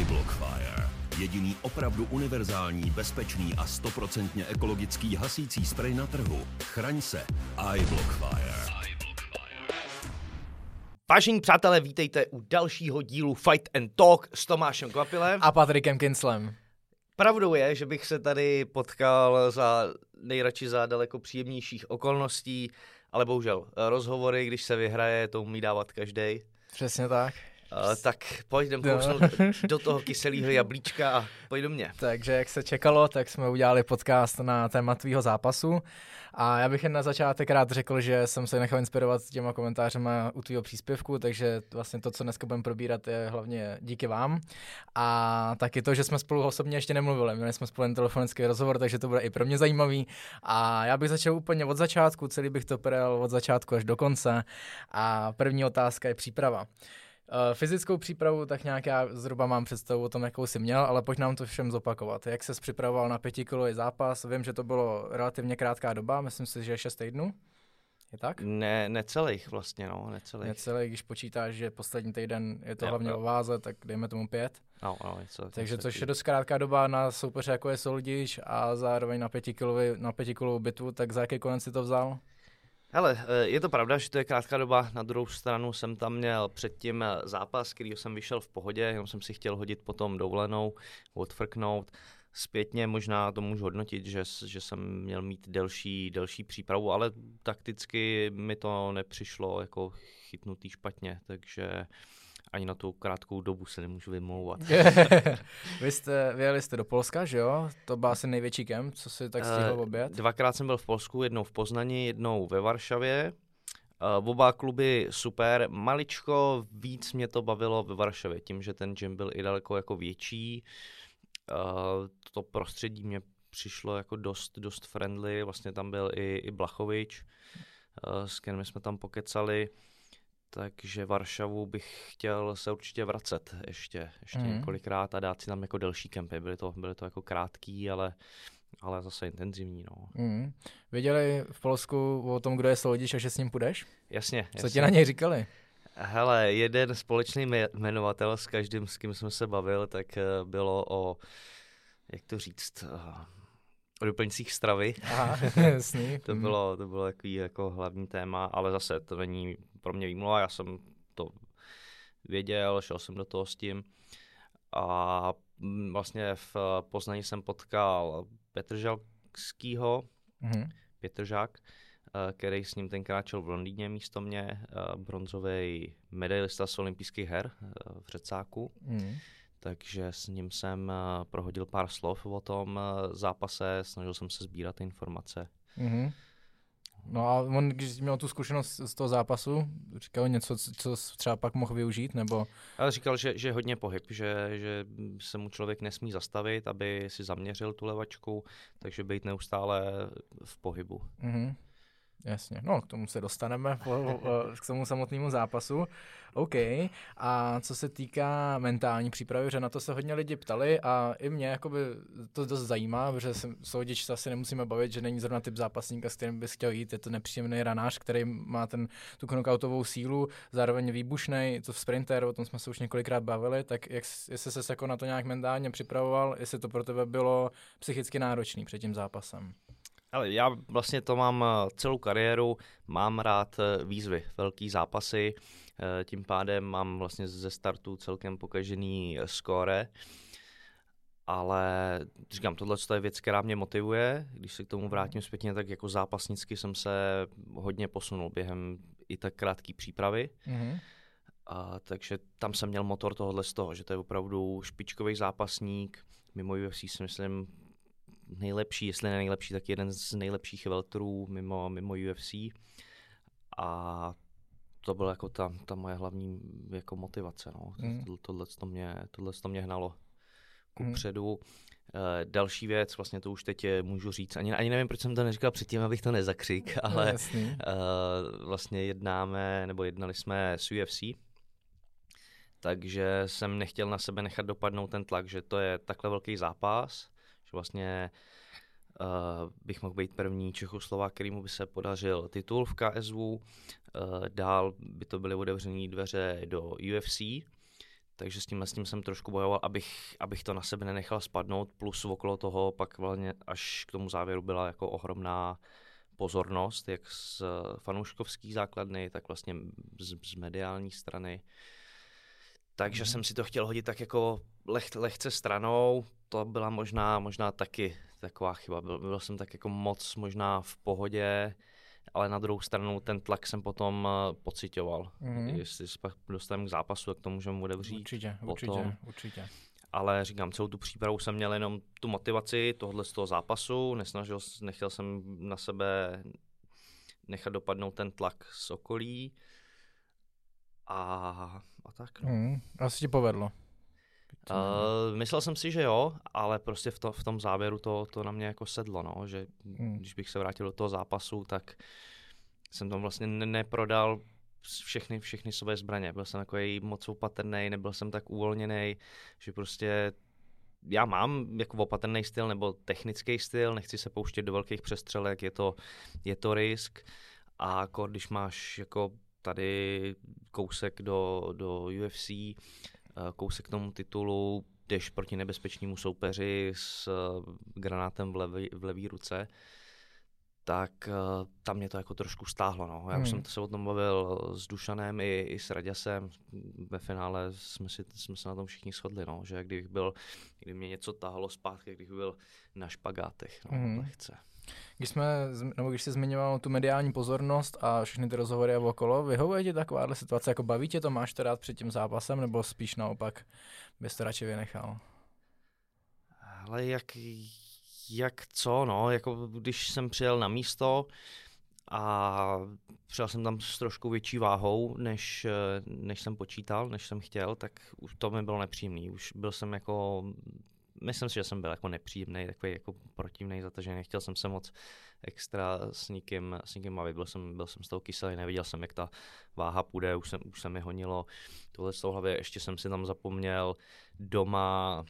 iBlockfire. Jediný opravdu univerzální, bezpečný a stoprocentně ekologický hasící sprej na trhu. Chraň se. iBlockfire. Vážení přátelé, vítejte u dalšího dílu Fight and Talk s Tomášem Kvapilem. A Patrikem Kinslem. Pravdou je, že bych se tady potkal za nejradši za daleko příjemnějších okolností, ale bohužel rozhovory, když se vyhraje, to umí dávat každý. Přesně tak. Uh, tak pojď jdem kousnout do toho kyselého jablíčka a pojď do mě. Takže jak se čekalo, tak jsme udělali podcast na téma tvýho zápasu. A já bych jen na začátek rád řekl, že jsem se nechal inspirovat těma komentářema u tvýho příspěvku, takže vlastně to, co dneska budeme probírat, je hlavně díky vám. A taky to, že jsme spolu osobně ještě nemluvili. Měli jsme spolu jen telefonický rozhovor, takže to bude i pro mě zajímavý. A já bych začal úplně od začátku, celý bych to projel od začátku až do konce. A první otázka je příprava. Uh, fyzickou přípravu tak nějak já zhruba mám představu o tom, jakou jsi měl, ale pojď nám to všem zopakovat. Jak se připravoval na pětikolový zápas? Vím, že to bylo relativně krátká doba, myslím si, že 6 týdnů. Je tak? Ne, necelých vlastně, no, necelých. Necelých, když počítáš, že poslední týden je to jo, hlavně jo. o váze, tak dejme tomu pět. No, no, něco, Takže to je dost krátká doba na soupeře, jako je Soldiš a zároveň na pětikolovou, na pětikolovou bitvu, tak za jaký konec si to vzal? Hele, eh, je to pravda, že to je krátká doba. Na druhou stranu jsem tam měl předtím eh, zápas, který jsem vyšel v pohodě, jenom jsem si chtěl hodit potom dovolenou, odfrknout. Zpětně možná to můžu hodnotit, že, že jsem měl mít delší, delší přípravu, ale takticky mi to nepřišlo jako chytnutý špatně, takže ani na tu krátkou dobu se nemůžu vymlouvat. Vy jste, vyjeli jste do Polska, že jo? To byl asi největší kemp, co si tak stihl uh, obět? Dvakrát jsem byl v Polsku, jednou v Poznani, jednou ve Varšavě. Uh, oba kluby super, maličko víc mě to bavilo ve Varšavě, tím, že ten gym byl i daleko jako větší. Uh, to prostředí mě přišlo jako dost, dost friendly, vlastně tam byl i, i Blachovič, uh, s kterým jsme tam pokecali takže Varšavu bych chtěl se určitě vracet ještě, ještě mm. několikrát a dát si tam jako delší kempy. Byly to, byly to jako krátký, ale, ale zase intenzivní. No. Mm. Věděli v Polsku o tom, kdo je Soldiš a že s ním půjdeš? Jasně. Co jasně. ti na něj říkali? Hele, jeden společný jmenovatel s každým, s kým jsem se bavil, tak eh, bylo o, jak to říct, eh, o doplňcích stravy. Aha, jasný. to, bylo, to bylo takový jako hlavní téma, ale zase to není pro mě výmluva, já jsem to věděl, šel jsem do toho s tím a mm, vlastně v Poznaní jsem potkal Petržalskýho, mm-hmm. Petržák, eh, který s ním tenkrát čel v Londýně místo mě, eh, bronzový medailista z olympijských her eh, v Řecáku. Mm takže s ním jsem uh, prohodil pár slov o tom uh, zápase, snažil jsem se sbírat informace. Mm-hmm. No a on, když měl tu zkušenost z toho zápasu, říkal něco, co třeba pak mohl využít, nebo? Ale říkal, že, že hodně pohyb, že, že se mu člověk nesmí zastavit, aby si zaměřil tu levačku, takže být neustále v pohybu. Mm-hmm. Jasně, no k tomu se dostaneme, k tomu samotnému zápasu. OK, a co se týká mentální přípravy, že na to se hodně lidi ptali a i mě jakoby to dost zajímá, protože se soudič asi nemusíme bavit, že není zrovna typ zápasníka, s kterým bys chtěl jít, je to nepříjemný ranář, který má ten, tu knockoutovou sílu, zároveň výbušný, to sprinter, o tom jsme se už několikrát bavili, tak jak, jestli se jako na to nějak mentálně připravoval, jestli to pro tebe bylo psychicky náročný před tím zápasem? Ale já vlastně to mám eh, celou kariéru, mám rád eh, výzvy, velký zápasy, eh, tím pádem mám vlastně ze startu celkem pokažený skóre, ale říkám, tohle je věc, která mě motivuje. Když se k tomu vrátím zpětně, tak jako zápasnicky jsem se hodně posunul během i tak krátké přípravy. Mm-hmm. A, takže tam jsem měl motor tohohle z toho, že to je opravdu špičkový zápasník. Mimo UFC si myslím, nejlepší, jestli ne nejlepší, tak jeden z nejlepších veltrů mimo, mimo UFC. A to byla jako ta, ta moje hlavní jako motivace. No. Mm. Tohle, to mě, tohle to mě hnalo ku mm. předu. Uh, další věc, vlastně to už teď můžu říct, ani, ani nevím, proč jsem to neříkal předtím, abych to nezakřik, no, ale uh, vlastně jednáme, nebo jednali jsme s UFC, takže jsem nechtěl na sebe nechat dopadnout ten tlak, že to je takhle velký zápas, že vlastně uh, bych mohl být první Čechoslovák, kterýmu by se podařil titul v KSV. Uh, eh, dál by to byly otevřené dveře do UFC, takže s tím, s tím jsem trošku bojoval, abych, abych to na sebe nenechal spadnout, plus okolo toho pak vlastně až k tomu závěru byla jako ohromná pozornost, jak z fanouškovské základny, tak vlastně z, z mediální strany. Takže mm. jsem si to chtěl hodit tak jako leh, lehce stranou, to byla možná, možná taky taková chyba. Byl, byl jsem tak jako moc možná v pohodě, ale na druhou stranu ten tlak jsem potom uh, pocitoval. Mm-hmm. Jestli se pak dostaneme k zápasu, tak to můžeme otevřít. Určitě, potom. určitě, určitě. Ale říkám, celou tu přípravu jsem měl jenom tu motivaci tohle z toho zápasu, nesnažil, nechtěl jsem na sebe nechat dopadnout ten tlak z okolí a, a tak. No. Mm, asi ti povedlo. Uh, myslel jsem si, že jo, ale prostě v, to, v tom závěru to, to na mě jako sedlo, no, že hmm. když bych se vrátil do toho zápasu, tak jsem tam vlastně neprodal všechny, všechny své zbraně. Byl jsem takový moc opatrný, nebyl jsem tak uvolněný, že prostě já mám jako opatrný styl nebo technický styl, nechci se pouštět do velkých přestřelek, je to, je to risk a jako když máš jako tady kousek do, do UFC, kousek k tomu titulu, jdeš proti nebezpečnému soupeři s eh, granátem v levý, v levý ruce, tak uh, tam mě to jako trošku stáhlo. No. Já hmm. už jsem to se o tom bavil s Dušanem i, i s Raděsem. Ve finále jsme, si, jsme se na tom všichni shodli, no, že kdybych byl, kdyby mě něco tahalo zpátky, kdybych byl na špagátech, no, hmm. lehce. Když jsme, nebo když jsi zmiňoval tu mediální pozornost a všechny ty rozhovory a okolo, vyhovuje ti takováhle situace, jako baví tě to, máš to rád před tím zápasem, nebo spíš naopak bys to radši vynechal? Ale jak, jak co, no, jako když jsem přijel na místo a přijel jsem tam s trošku větší váhou, než, než jsem počítal, než jsem chtěl, tak už to mi bylo nepříjemný. Už byl jsem jako myslím si, že jsem byl jako nepříjemný, takový jako protivný, zatažený. Nechtěl jsem se moc extra s nikým, s nikým bavit. Byl jsem, byl jsem z toho kyselý, neviděl jsem, jak ta váha půjde, už, jsem, už se mi honilo tohle z toho hlavě. Ještě jsem si tam zapomněl doma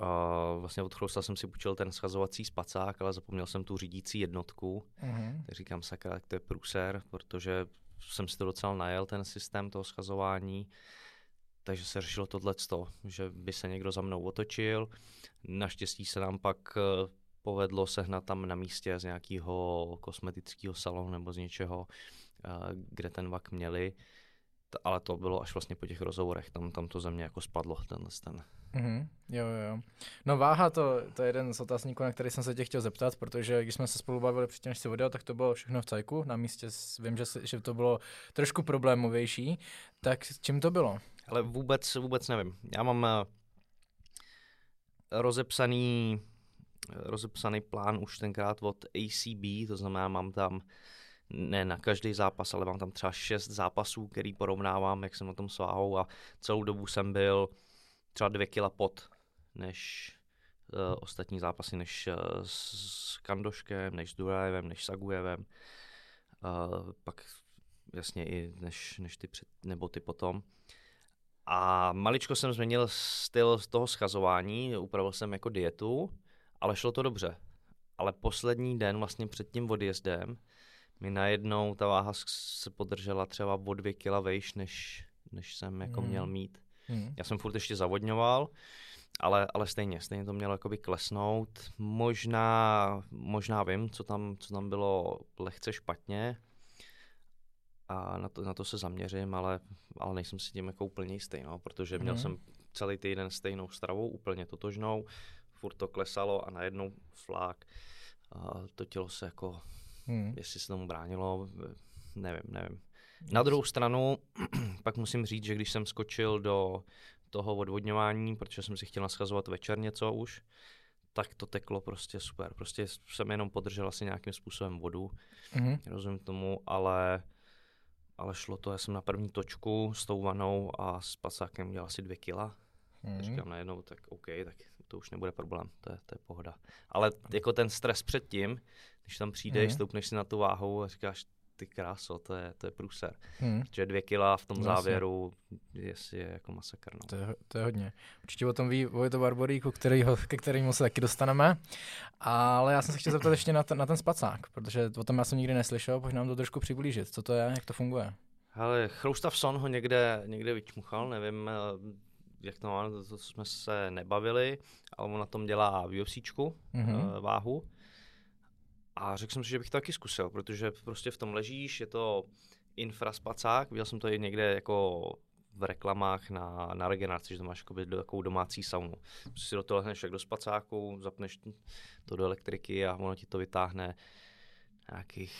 Uh, vlastně od Chlousta jsem si půjčil ten schazovací spacák, ale zapomněl jsem tu řídící jednotku. Mm-hmm. Tak říkám, sakra, to je průser, protože jsem si to docela najel, ten systém toho schazování takže se řešilo tohle, že by se někdo za mnou otočil. Naštěstí se nám pak eh, povedlo sehnat tam na místě z nějakého kosmetického salonu nebo z něčeho, eh, kde ten vak měli. Ale to bylo až vlastně po těch rozhovorech, tam, tam to ze mě jako spadlo, tenhle ten. Mm-hmm. Jo, jo, No váha, to, to je jeden z otázníků, na který jsem se tě chtěl zeptat, protože když jsme se spolu bavili předtím, než jsi odjel, tak to bylo všechno v cajku, na místě vím, že, že to bylo trošku problémovější, tak čím to bylo? Ale vůbec, vůbec nevím. Já mám eh, rozepsaný, rozepsaný plán už tenkrát od ACB, to znamená, mám tam ne na každý zápas, ale mám tam třeba šest zápasů, který porovnávám, jak jsem na tom sváhou a celou dobu jsem byl třeba dvě kila pod než uh, ostatní zápasy, než uh, s Kandoškem, než s Durajevem, než s Agujevem. Uh, pak jasně i než, než ty před, nebo ty potom. A maličko jsem změnil styl z toho schazování, upravil jsem jako dietu, ale šlo to dobře. Ale poslední den vlastně před tím odjezdem mi najednou ta váha se podržela třeba o dvě kila vejš, než, než jsem jako hmm. měl mít. Hmm. Já jsem furt ještě zavodňoval, ale, ale stejně, stejně to mělo jakoby klesnout. Možná, možná vím, co tam, co tam bylo lehce špatně, a na to, na to se zaměřím, ale, ale nejsem si tím jako úplně jistý, no, protože měl mm. jsem celý týden stejnou stravou, úplně totožnou, furt to klesalo a najednou flák. A to tělo se jako, mm. jestli se tomu bránilo, nevím, nevím. Na druhou stranu, pak musím říct, že když jsem skočil do toho odvodňování, protože jsem si chtěl naschazovat večer něco už, tak to teklo prostě super. Prostě jsem jenom podržel asi nějakým způsobem vodu, mm-hmm. rozumím tomu, ale ale šlo to, já jsem na první točku s tou vanou a s pasákem měl asi dvě kila. Mm. říkám najednou, tak OK, tak to už nebude problém, to je, to je pohoda. Ale jako ten stres předtím, když tam přijdeš, mm. stoupneš si na tu váhu a říkáš, ty kráso, to je, to je průser. Hmm. Že dvě kila v tom Jasně. závěru je, je jako masakr. No. To, je, to je hodně. Určitě o tom ví Vojto Barboríku, kterýho, ke kterému se taky dostaneme. Ale já jsem se chtěl zeptat ještě na ten, na ten spacák, protože o tom já jsem nikdy neslyšel, pojď nám to trošku přiblížit. Co to je, jak to funguje? Ale Chroustav Son ho někde, někde vyčmuchal, nevím, jak to máme, to, to jsme se nebavili, ale on na tom dělá v UFCčku, mm-hmm. váhu. A řekl jsem si, že bych to taky zkusil, protože prostě v tom ležíš, je to infraspacák, viděl jsem to i někde jako v reklamách na, na regeneraci, že to máš jakoby do takovou domácí saunu. Prostě si do toho lehneš jak do spacáku, zapneš to do elektriky a ono ti to vytáhne nějakých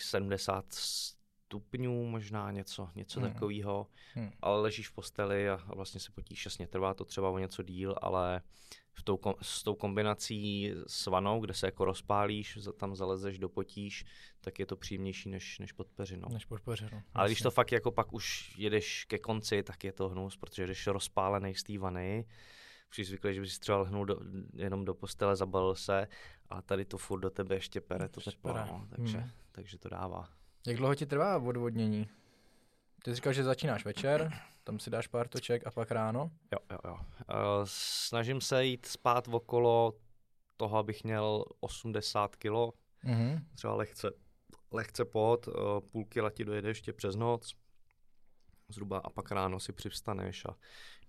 70 stupňů, možná něco, něco hmm. takového, hmm. ale ležíš v posteli a, a vlastně se potíš, jasně, trvá to třeba o něco díl, ale v tou, s tou kombinací s vanou, kde se jako rozpálíš, tam zalezeš do potíš, tak je to příjemnější než, než pod peřinou. Než pod peřinou. Ale když to fakt jako pak už jedeš ke konci, tak je to hnus, protože jdeš rozpálený z té vany, už jsi zvyklý, že bys třeba lehnul do, jenom do postele, zabalil se, a tady to furt do tebe ještě pere to teplo, no, takže, hmm. takže to dává. Jak dlouho ti trvá odvodnění? Ty jsi říkal, že začínáš večer, tam si dáš pár toček a pak ráno? Jo, jo, jo. Uh, snažím se jít spát okolo toho, abych měl 80 kg, mm-hmm. třeba lehce, lehce pod, uh, půl kila ti dojede ještě přes noc, zhruba a pak ráno si přivstaneš a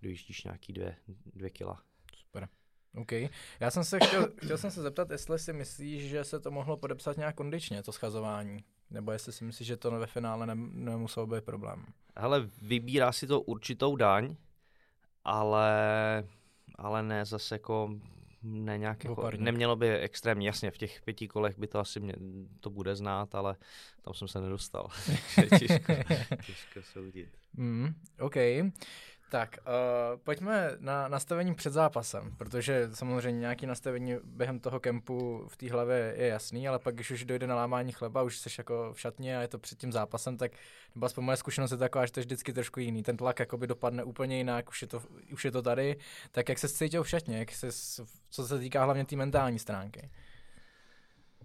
dojíždíš nějaký dvě, dvě kila. Super. OK. Já jsem se chtěl, chtěl jsem se zeptat, jestli si myslíš, že se to mohlo podepsat nějak kondičně, to schazování. Nebo jestli si myslíš, že to ve finále ne, nemuselo být problém? Ale vybírá si to určitou daň, ale, ale ne zase jako ne nějak jako, nemělo by extrémně, jasně v těch pěti kolech by to asi mě, to bude znát, ale tam jsem se nedostal, těžko, těžko soudit. Mm, OK. Tak, uh, pojďme na nastavení před zápasem, protože samozřejmě nějaké nastavení během toho kempu v té hlavě je jasný, ale pak, když už dojde na lámání chleba, už jsi jako v šatně a je to před tím zápasem, tak nebo aspoň moje zkušenost je taková, že to je vždycky trošku jiný. Ten tlak jakoby dopadne úplně jinak, už je to, už je to tady. Tak jak se cítil v šatně, jak se, co se týká hlavně té tý mentální stránky?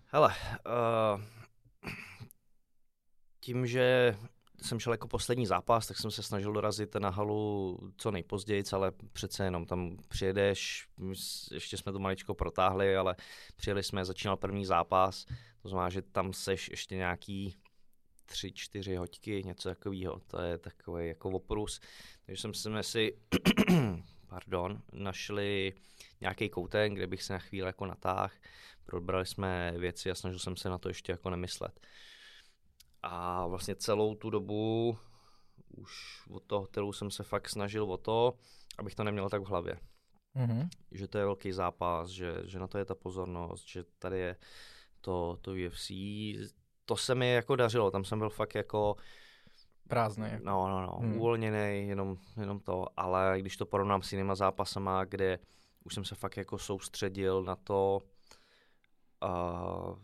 Hele, uh, tím, že jsem šel jako poslední zápas, tak jsem se snažil dorazit na halu co nejpozději, ale přece jenom tam přijedeš, ještě jsme to maličko protáhli, ale přijeli jsme, začínal první zápas, to znamená, že tam seš ještě nějaký tři, čtyři hoďky, něco takového, to je takový jako oprus. Takže jsem jsme si, pardon, našli nějaký koutek, kde bych se na chvíli jako natáhl, probrali jsme věci a snažil jsem se na to ještě jako nemyslet. A vlastně celou tu dobu už od toho hotelu jsem se fakt snažil o to, abych to neměl tak v hlavě. Mm-hmm. Že to je velký zápas, že, že na to je ta pozornost, že tady je to, to UFC. To se mi jako dařilo, tam jsem byl fakt jako Prázdný. No, no, no, hmm. uvolněný, jenom, jenom to, ale když to porovnám s jinýma zápasama, kde už jsem se fakt jako soustředil na to, uh,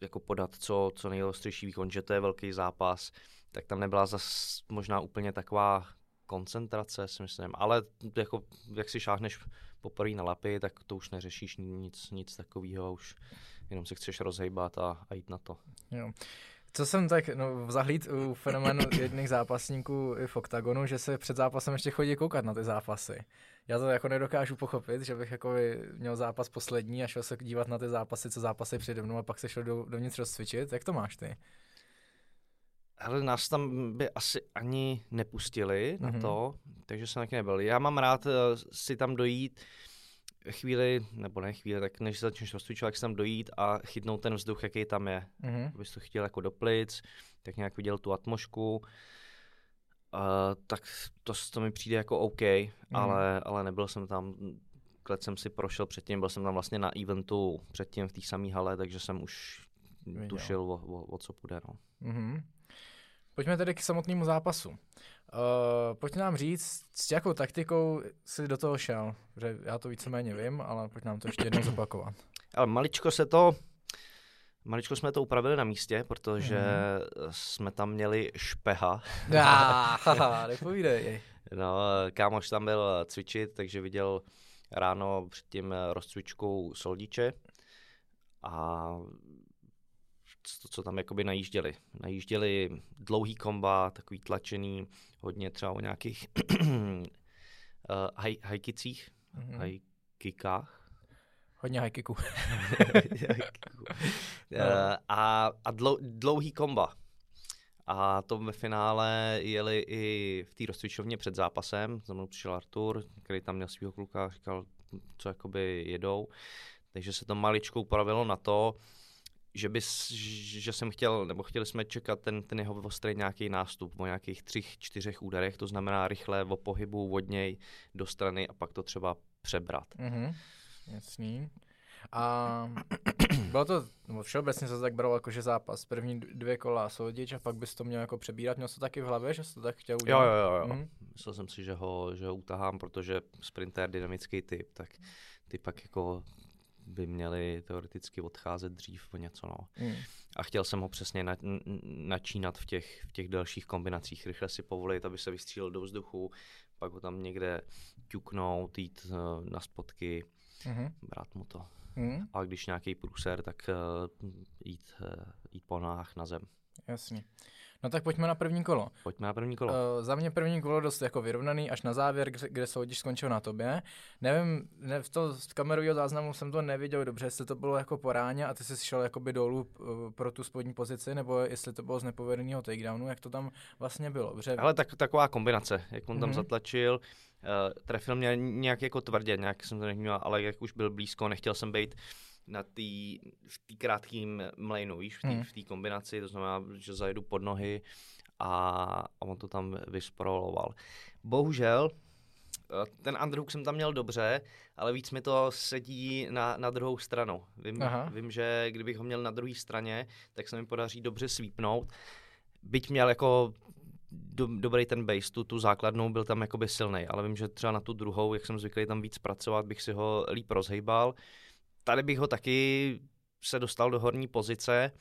jako podat co, co nejostřejší výkon, že to je velký zápas, tak tam nebyla zas možná úplně taková koncentrace, si myslím, ale jako, jak si šáhneš poprvé na lapy, tak to už neřešíš nic, nic takového, už jenom si chceš rozhejbat a, a jít na to. Jo. Co jsem tak no, zahlíd u fenoménu jedných zápasníků i v oktagonu, že se před zápasem ještě chodí koukat na ty zápasy. Já to jako nedokážu pochopit, že bych jako měl zápas poslední a šel se dívat na ty zápasy, co zápasy přede mnou a pak se šel do, dovnitř rozcvičit. Jak to máš ty? Ale nás tam by asi ani nepustili mm-hmm. na mhm. to, takže jsem taky nebyl. Já mám rád uh, si tam dojít, chvíli, nebo ne chvíli, tak než začneš rozcvičovat, tak si tam dojít a chytnout ten vzduch, jaký tam je. Mm-hmm. Abys to chtěl jako do plic, tak nějak viděl tu atmošku. Uh, tak to, to mi přijde jako OK, mm. ale, ale nebyl jsem tam, klec jsem si prošel předtím, byl jsem tam vlastně na eventu předtím v té samé hale, takže jsem už Viděl. tušil, o, o, o co půjde. No. Mm-hmm. Pojďme tedy k samotnému zápasu. Uh, pojď nám říct, s jakou taktikou jsi do toho šel? Že já to víceméně vím, ale pojď nám to ještě jednou zopakovat. Ale maličko se to, maličko jsme to upravili na místě, protože mm. jsme tam měli špeha. Haha, nepovídej. no, kámoš tam byl cvičit, takže viděl ráno před tím rozcvičkou soldíče a to, co tam jakoby najížděli. Najížděli dlouhý komba, takový tlačený, hodně třeba o nějakých uh, haj, hajkicích, mm-hmm. hajkikách. Hodně hajkiků. uh, a a dlou, dlouhý komba. A to ve finále jeli i v té rozcvičovně před zápasem. Za mnou přišel Artur, který tam měl svého kluka, říkal, co jakoby jedou. Takže se to maličko upravilo na to, že, bys, že jsem chtěl, nebo chtěli jsme čekat ten, ten jeho ostrý nějaký nástup o nějakých třích, čtyřech úderech, to znamená rychle o pohybu od něj do strany a pak to třeba přebrat. Mm-hmm. Jasný. A bylo to, nebo všeobecně se to tak bralo jako, že zápas, první dvě kola soudič a pak bys to měl jako přebírat, měl to taky v hlavě, že jsi to tak chtěl udělat? Jo, jo, jo. Mm-hmm. Myslel jsem si, že ho, že ho utahám, protože sprinter dynamický typ, tak ty pak jako by měli teoreticky odcházet dřív o něco. No. Mm. A chtěl jsem ho přesně na, načínat v těch, v těch dalších kombinacích, rychle si povolit, aby se vystřílel do vzduchu, pak ho tam někde ťuknout, jít uh, na spotky, mm-hmm. brát mu to. Mm. A když nějaký průser, tak uh, jít, uh, jít po náhách na zem. Jasně. No tak pojďme na první kolo. Pojďme na první kolo. Uh, za mě první kolo dost jako vyrovnaný až na závěr, kde, kde skončil na tobě. Nevím, ne, v to z kamerového záznamu jsem to neviděl dobře, jestli to bylo jako poráně a ty jsi šel jakoby dolů uh, pro tu spodní pozici, nebo jestli to bylo z nepovedeného takedownu, jak to tam vlastně bylo. Dobře. Ale tak, taková kombinace, jak on tam mm-hmm. zatlačil, uh, trefil mě nějak jako tvrdě, nějak jsem to neměl, ale jak už byl blízko, nechtěl jsem být na tý, v té krátkém mlejnu, víš, v té hmm. kombinaci, to znamená, že zajedu pod nohy a, a on to tam vysproloval. Bohužel, eh, ten underhook jsem tam měl dobře, ale víc mi to sedí na, na druhou stranu. Vím, vím, že kdybych ho měl na druhé straně, tak se mi podaří dobře svípnout. Byť měl jako do, dobrý ten base, tu, tu základnou byl tam jakoby silný, ale vím, že třeba na tu druhou, jak jsem zvyklý tam víc pracovat, bych si ho líp rozhejbal tady bych ho taky se dostal do horní pozice,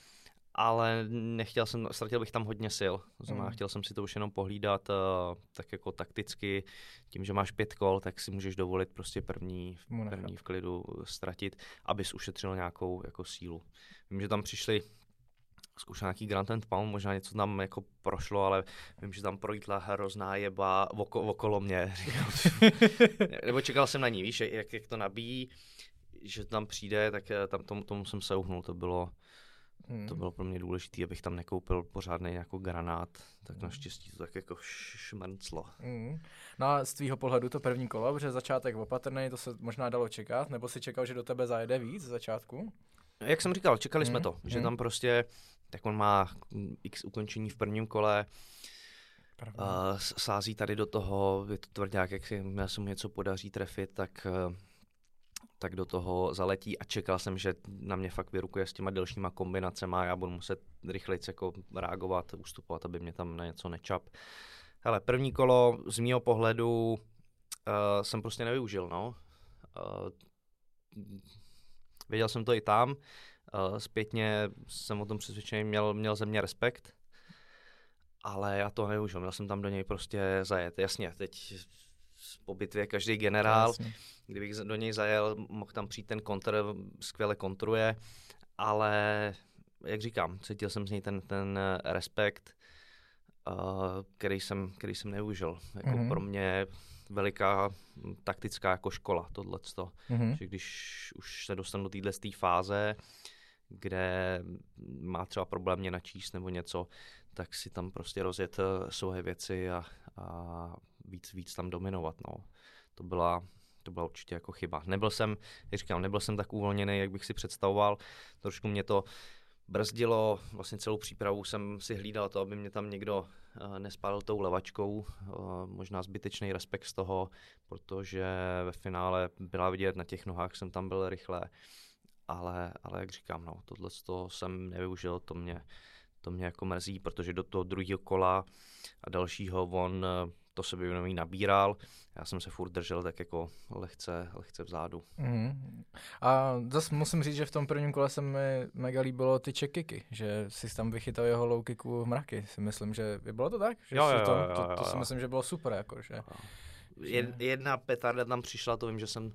ale nechtěl jsem, ztratil bych tam hodně sil. To znamená, mm. chtěl jsem si to už jenom pohlídat uh, tak jako takticky. Tím, že máš pět kol, tak si můžeš dovolit prostě první, první v klidu ztratit, abys ušetřil nějakou jako sílu. Vím, že tam přišli zkoušel nějaký Grand and Pound, možná něco tam jako prošlo, ale vím, že tam projítla hrozná jeba oko, okolo mě. Nebo čekal jsem na ní, víš, jak, jak to nabíjí že tam přijde, tak eh, tam tomu, tomu jsem se uhnul, to bylo, hmm. to bylo pro mě důležité, abych tam nekoupil pořádný jako granát, tak hmm. naštěstí to tak jako šmrnclo. Hmm. No a z tvýho pohledu to první kolo, protože začátek opatrný, to se možná dalo čekat, nebo si čekal, že do tebe zajede víc z začátku? Jak jsem říkal, čekali hmm. jsme to, že hmm. tam prostě, tak on má x ukončení v prvním kole, Uh, sází tady do toho, je to tvrdák, jak se mu něco podaří trefit, tak uh, tak do toho zaletí a čekal jsem, že na mě fakt vyrukuje s těma delšíma kombinacemi a já budu muset rychleji jako reagovat, ustupovat, aby mě tam na něco nečap. Hele, první kolo z mého pohledu uh, jsem prostě nevyužil, no. Uh, věděl jsem to i tam, uh, zpětně jsem o tom přesvědčený, měl, měl ze mě respekt, ale já to nevyužil, měl jsem tam do něj prostě zajet. Jasně, teď po bitvě každý generál, Jasně kdybych do něj zajel, mohl tam přijít ten kontr, skvěle kontruje, ale jak říkám, cítil jsem z něj ten, ten respekt, uh, který, jsem, který jsem neužil. Jako mm-hmm. pro mě veliká taktická jako škola tohleto. Mm-hmm. Že když už se dostanu do téhle fáze, kde má třeba problém mě načíst nebo něco, tak si tam prostě rozjet eh, svoje věci a, a víc, víc tam dominovat. No. To byla to byla určitě jako chyba. Nebyl jsem, jak říkám, nebyl jsem tak uvolněný, jak bych si představoval. Trošku mě to brzdilo, vlastně celou přípravu jsem si hlídal to, aby mě tam někdo uh, nespálil tou levačkou, uh, možná zbytečný respekt z toho, protože ve finále byla vidět na těch nohách, jsem tam byl rychle, ale, ale jak říkám, no, tohle jsem nevyužil, to mě, to mě jako mrzí, protože do toho druhého kola a dalšího on uh, to sebevědomí nabíral. Já jsem se furt držel tak jako lehce, lehce vzadu. Mm. A zase musím říct, že v tom prvním kole se mi mega líbilo ty čekiky, že si tam vychytal jeho low kicku v mraky. Si myslím, že bylo to tak? Že jo, jo, to, jo, jo, to, to, si myslím, že bylo super. Jako, že, Jedna petarda tam přišla, to vím, že jsem,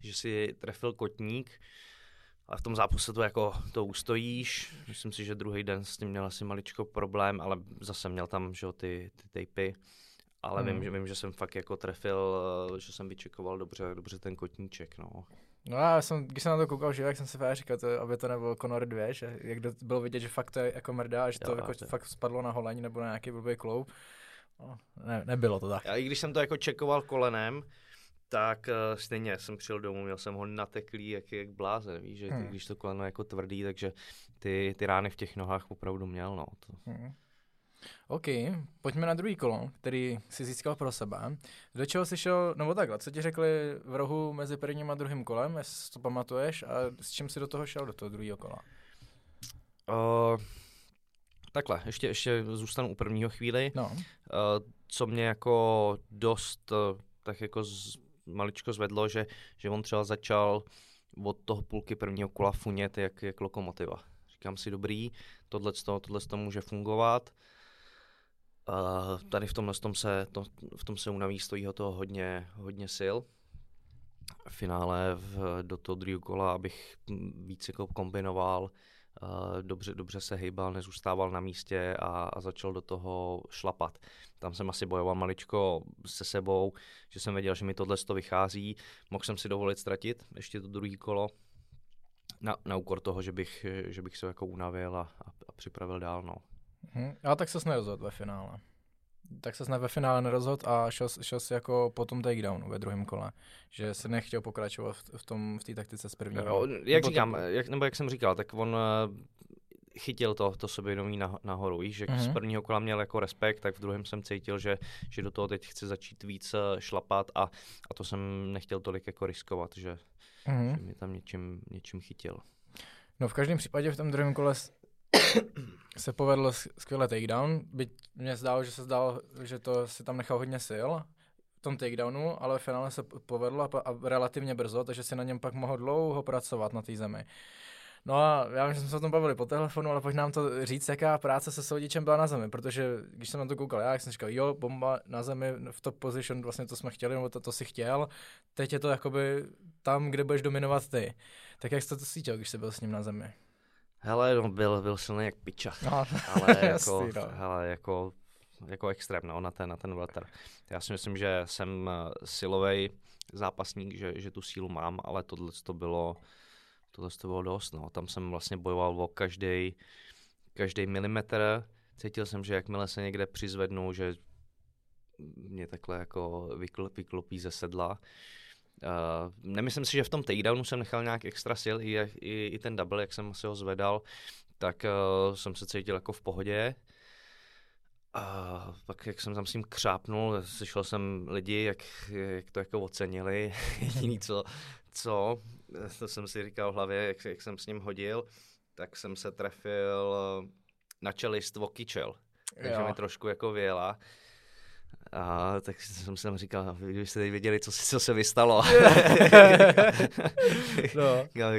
že si trefil kotník, ale v tom zápase to jako to ustojíš. Myslím si, že druhý den s tím měl asi maličko problém, ale zase měl tam že, ty, ty tejpy ale hmm. vím, že, vím, že jsem fakt jako trefil, eh, že jsem vyčekoval dobře, dobře ten kotníček, no. No já jsem, když jsem na to koukal že jak jsem si říkal, to, aby to nebylo Conor 2, že jak do, bylo vidět, že fakt to je jako mrdá, že to jo, jako to. fakt spadlo na holení nebo na nějaký blbý kloub. No, ne, nebylo to tak. A i když jsem to jako čekoval kolenem, tak uh, stejně jsem přijel domů, měl jsem ho nateklý jak, jak blázen, víš, že hmm. když to koleno jako tvrdý, takže ty, ty rány v těch nohách opravdu měl, no. To. Hmm. OK, pojďme na druhý kolo, který si získal pro sebe. Do čeho jsi šel, nebo takhle, co ti řekli v rohu mezi prvním a druhým kolem, jestli to pamatuješ, a s čím jsi do toho šel, do toho druhého kola? Uh, takhle, ještě, ještě zůstanu u prvního chvíli. No. Uh, co mě jako dost uh, tak jako z, maličko zvedlo, že, že on třeba začal od toho půlky prvního kola funět jak, jak lokomotiva. Říkám si, dobrý, tohle to může fungovat. Uh, tady v tomhle tom se, to, v tom se unaví stojí ho toho hodně, hodně sil. V finále v, do toho druhého kola, abych víc jako kombinoval, uh, dobře, dobře se hejbal, nezůstával na místě a, a začal do toho šlapat. Tam jsem asi bojoval maličko se sebou, že jsem věděl, že mi tohle to vychází. Mohl jsem si dovolit ztratit ještě to druhé kolo, na, na úkor toho, že bych, že bych se jako unavil a, a připravil dál. No. Hmm. Ale tak se nerozhodl ve finále. Tak se ve finále nerozhodl a šel, šel si jako po tom takedownu ve druhém kole. Že se nechtěl pokračovat v, tom v té taktice z prvního. Jo, jak nebo říkám, to... jak, nebo jak jsem říkal, tak on eh, chytil to, to sebevědomí nah, nahoru. Víš, že mm-hmm. z mhm. prvního kola měl jako respekt, tak v druhém jsem cítil, že, že do toho teď chce začít víc eh, šlapat a, a to jsem nechtěl tolik jako riskovat, že, mm-hmm. že mě tam něčím, něčím chytil. No v každém případě v tom druhém kole se povedl skvěle takedown, byť mě zdálo, že se zdálo, že to si tam nechal hodně sil v tom takedownu, ale v finále se povedlo a, a relativně brzo, takže si na něm pak mohl dlouho pracovat na té zemi. No a já vím, že jsme se o tom bavili po telefonu, ale pojď nám to říct, jaká práce se soudičem byla na zemi, protože když jsem na to koukal, já jsem říkal, jo, bomba na zemi v top position, vlastně to jsme chtěli, nebo to, to si chtěl, teď je to jakoby tam, kde budeš dominovat ty. Tak jak jsi to cítil, když jsi byl s ním na zemi? Hele, no, byl, byl silný jak piča, no, ale jako, jasný, no. hele, jako, jako extrém no, na ten, na ten veter. Já si myslím, že jsem eh, silový zápasník, že, že tu sílu mám, ale tohle to bylo, tohle to bylo dost. No. Tam jsem vlastně bojoval o každý každý milimetr. Cítil jsem, že jakmile se někde přizvednu, že mě takhle jako vykl, vyklopí ze sedla. Uh, nemyslím si, že v tom takedownu jsem nechal nějak extra sil, i, i, i ten double, jak jsem si ho zvedal, tak uh, jsem se cítil jako v pohodě. A pak, jak jsem tam s ním křápnul, slyšel jsem lidi, jak, jak to jako ocenili. Jediný, co, co, to jsem si říkal v hlavě, jak, jak jsem s ním hodil, tak jsem se trefil na čelist o kyčel. Takže mi trošku jako věla. A tak jsem si tam říkal, kdybyste teď věděli, co, co se vystalo. no. Já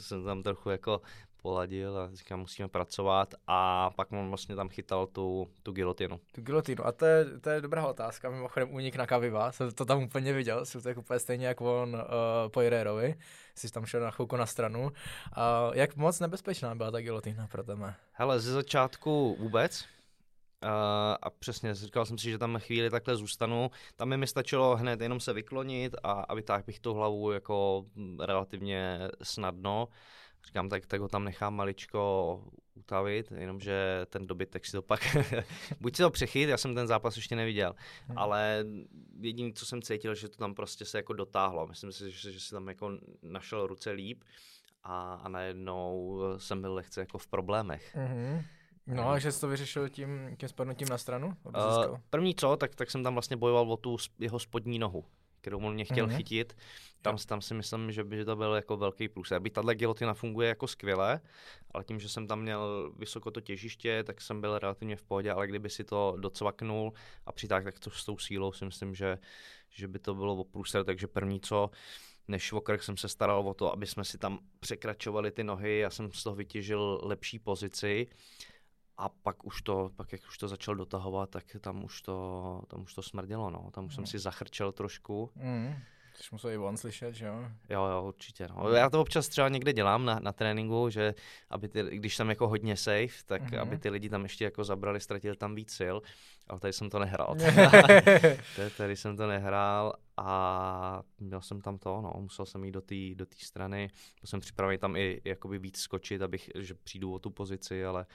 jsem tam trochu jako poladil a říkám, musíme pracovat a pak on vlastně tam chytal tu, tu gilotinu. Tu gilotinu a to je, to je dobrá otázka, mimochodem únik na Kaviva, jsem to tam úplně viděl, jsem to úplně stejně jako on uh, po Jirérovi, jsi tam šel na chvilku na stranu. Uh, jak moc nebezpečná byla ta gilotina pro tebe? Hele, ze začátku vůbec, a přesně, říkal jsem si, že tam chvíli takhle zůstanu. Tam mi stačilo hned jenom se vyklonit a, a vytáhl bych tu hlavu jako relativně snadno. Říkám, tak, tak ho tam nechám maličko utavit, jenomže ten dobytek si to pak, buď si to přechyt, já jsem ten zápas ještě neviděl, hmm. ale jediné, co jsem cítil, že to tam prostě se jako dotáhlo. Myslím si, že, že si tam jako našel ruce líp a, a najednou jsem byl lehce jako v problémech. Hmm. No a že jsi to vyřešil tím, tím spadnutím na stranu? Uh, první co, tak, tak jsem tam vlastně bojoval o tu jeho spodní nohu, kterou on mě chtěl mm-hmm. chytit. Tam, tam si myslím, že by to byl jako velký plus. Aby tahle gilotina funguje jako skvěle, ale tím, že jsem tam měl vysoko to těžiště, tak jsem byl relativně v pohodě, ale kdyby si to docvaknul a přitáhl tak to s tou sílou, si myslím, že, že by to bylo o průser. Takže první co, než o krk jsem se staral o to, aby jsme si tam překračovali ty nohy, já jsem z toho vytěžil lepší pozici a pak už to, pak jak už to začal dotahovat, tak tam už to, tam už to smrdělo, no. Tam už mm. jsem si zachrčel trošku. Mm. Což musel i on slyšet, že jo? Jo, jo, určitě. No. Já to občas třeba někde dělám na, na tréninku, že aby ty, když jsem jako hodně safe, tak mm-hmm. aby ty lidi tam ještě jako zabrali, ztratili tam víc sil. Ale tady jsem to nehrál. tady, tady jsem to nehrál a měl jsem tam to, no, musel jsem jít do té do strany. Byl jsem připravený tam i jakoby víc skočit, abych, že přijdu o tu pozici, ale,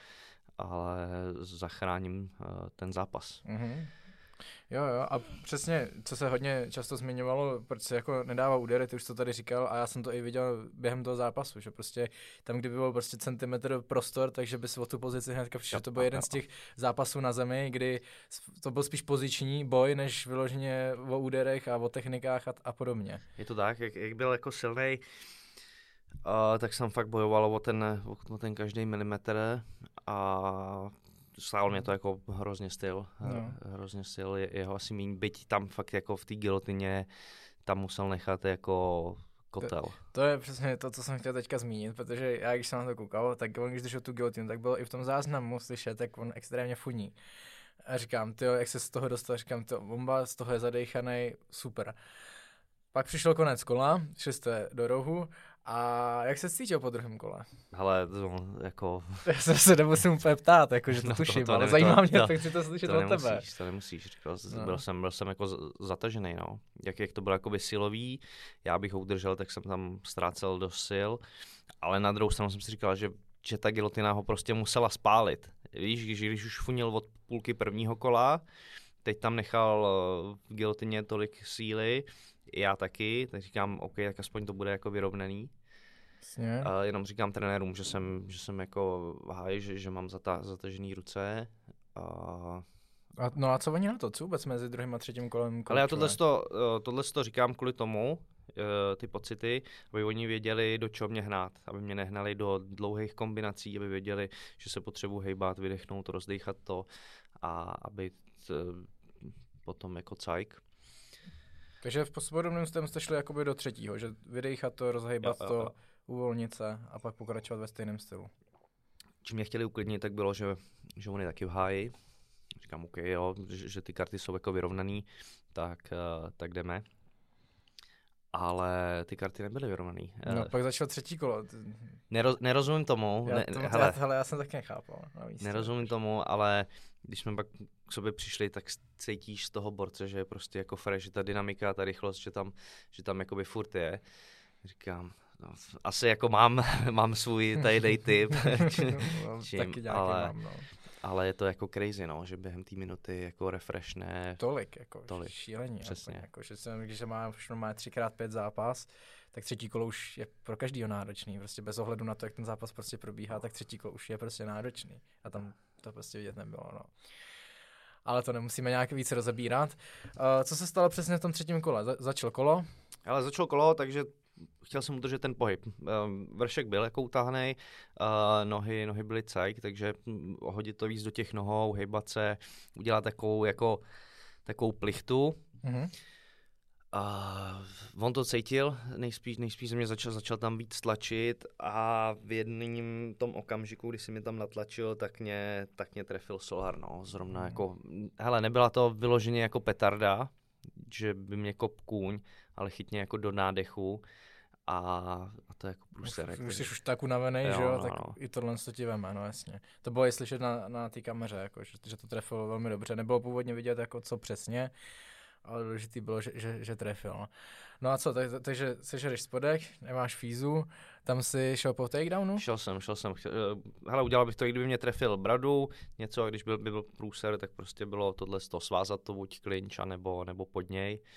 ale zachráním uh, ten zápas. Mm-hmm. Jo, jo, a přesně, co se hodně často zmiňovalo, proč se jako nedává údery, ty už to tady říkal a já jsem to i viděl během toho zápasu, že prostě tam, kdyby byl prostě centimetr prostor, takže by se o tu pozici hnedka přišel, to byl jeden z těch zápasů na zemi, kdy to byl spíš poziční boj, než vyloženě o úderech a o technikách a, a podobně. Je to tak, jak, jak byl jako silný, Uh, tak jsem fakt bojoval o ten, o ten každý milimetr a stál mě to jako hrozně styl, no. hrozně styl, je, jeho asi míň, byť tam fakt jako v té gilotině tam musel nechat jako kotel. To, to, je přesně to, co jsem chtěl teďka zmínit, protože já když jsem na to koukal, tak on když držel tu gilotinu, tak bylo i v tom záznamu slyšet, jak on extrémně funí. A říkám, ty jak se z toho dostal, říkám, to bomba, z toho je zadejchaný, super. Pak přišel konec kola, jste do rohu a jak se cítil po druhém kole? Ale to jako... Já se se nemusím úplně ptát, jako, že to no, tuším, to, to ale ne, zajímá to, mě, to, to chci to slyšet to od tebe. To nemusíš, říkal, no. byl, jsem, byl jsem jako zatažený, no. Jak, jak to bylo jakoby silový, já bych ho udržel, tak jsem tam ztrácel do sil, ale na druhou stranu jsem si říkal, že, že ta gilotina ho prostě musela spálit. Víš, když, když už funil od půlky prvního kola, teď tam nechal eh, v gilotině tolik síly, já taky, tak říkám, OK, tak aspoň to bude jako vyrovnaný. Jasně. A jenom říkám trenérům, že jsem, že jsem jako háj, že, že mám zata, zatažený ruce. A... a... no a co oni na to? Co vůbec mezi druhým a třetím kolem? Ale já tohle, to, eh, tohle to říkám kvůli tomu, eh, ty pocity, aby oni věděli, do čeho mě hnát, aby mě nehnali do dlouhých kombinací, aby věděli, že se potřebuji hejbat, vydechnout, rozdechat to a aby t, potom jako cajk. Takže v podobném stylu jste šli jakoby do třetího, že vydechat to, rozhejbat jo, jo, jo. to, uvolnit se a pak pokračovat ve stejném stylu. Čím mě chtěli uklidnit, tak bylo, že, že on je taky v háji. Říkám, OK, jo, že, že ty karty jsou jako vyrovnaný, tak, uh, tak jdeme. Ale ty karty nebyly vyrovnaný. No, uh, pak začal třetí kolo. Nero, nerozumím tomu. Já, ne, to, hele, já, hele, já jsem taky nechápal. Nerozumím tomu, ale když jsme pak k sobě přišli, tak cítíš z toho borce, že je prostě jako fresh, že ta dynamika, ta rychlost, že tam, že tam jakoby furt je. Říkám, no, asi jako mám, mám svůj tady typ, no, čím, taky ale, mám, no. Ale je to jako crazy, no, že během té minuty jako refreshne. Tolik, jako tolik. šílení. Přesně. Jako, že jsem, když má, už má 3x5 zápas, tak třetí kolo už je pro každýho náročný. Prostě bez ohledu na to, jak ten zápas prostě probíhá, tak třetí kolo už je prostě náročný. A tam to prostě vidět nebylo, no ale to nemusíme nějak víc rozebírat. Uh, co se stalo přesně v tom třetím kole? Za- začal kolo? Ale začal kolo, takže chtěl jsem udržet ten pohyb. Um, vršek byl jako utáhnej, uh, nohy, nohy byly cajk, takže hm, hodit to víc do těch nohou, hejbat se, udělat takovou jako takovou plichtu. Mm-hmm. A on to cítil, nejspíš, nejspíš mě začal, začal tam víc tlačit a v jedním tom okamžiku, kdy si mě tam natlačil, tak mě, tak mě trefil Solar, no, zrovna mm. jako, hele, nebyla to vyloženě jako petarda, že by mě kop kůň, ale chytně jako do nádechu a, a to je jako průserek. Už jsi už tak unavený, jo, že jo, no, tak no. i tohle to ti veme, no jasně. To bylo i slyšet na, na té kameře, jako, že, že to trefilo velmi dobře. Nebylo původně vidět, jako co přesně, ale důležitý bylo, že, že, že trefil. No. no a co, tak, takže sežereš spodek, nemáš fízu, tam si šel po takedownu? Šel jsem, šel jsem. Chtěl, eh, hele, udělal bych to, i kdyby mě trefil bradu, něco, a když byl, by byl průser, tak prostě bylo tohle to svázat to buď klinč, nebo, nebo pod něj. Uh,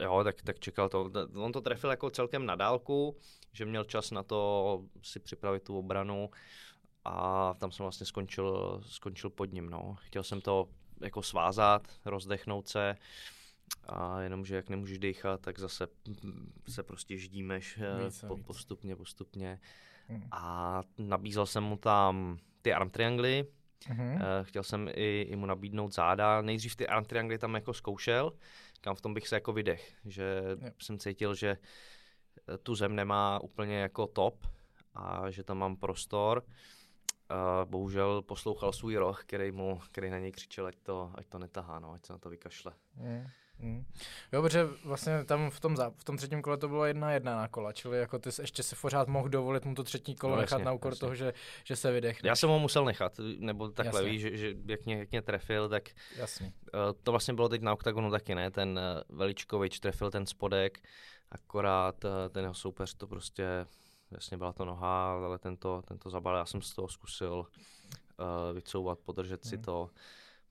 jo, tak, tak čekal to. On to trefil jako celkem na dálku, že měl čas na to si připravit tu obranu a tam jsem vlastně skončil, skončil pod ním. No. Chtěl jsem to jako svázat, rozdechnout se a jenomže jak nemůžeš dýchat, tak zase se prostě ždímeš eh, po, postupně, postupně. Hmm. A nabízel jsem mu tam ty arm triangly, mm-hmm. chtěl jsem i, i mu nabídnout záda. Nejdřív ty arm triangly tam jako zkoušel, kam v tom bych se jako vydech, že yep. jsem cítil, že eh, tu zem nemá úplně jako top a že tam mám prostor a bohužel poslouchal svůj roh, který, mu, který na něj křičel, ať to, ať to netahá, no, ať se na to vykašle. Mm, mm. Jo, protože vlastně tam v tom, zá, v tom třetím kole to bylo jedna jedna na kola, čili jako ty jsi ještě si pořád mohl dovolit mu to třetí kolo no, nechat jasně, na úkor jasně. toho, že, že se vydechne. Já jsem ho musel nechat, nebo takhle, víš, že, že jak, mě, jak mě trefil, tak jasně. Uh, to vlastně bylo teď na oktagonu taky, ne? Ten uh, Veličkovič trefil ten spodek, akorát uh, ten jeho soupeř to prostě, jasně byla to noha, ale tento, tento zabal, já jsem z toho zkusil uh, vycouvat, podržet hmm. si to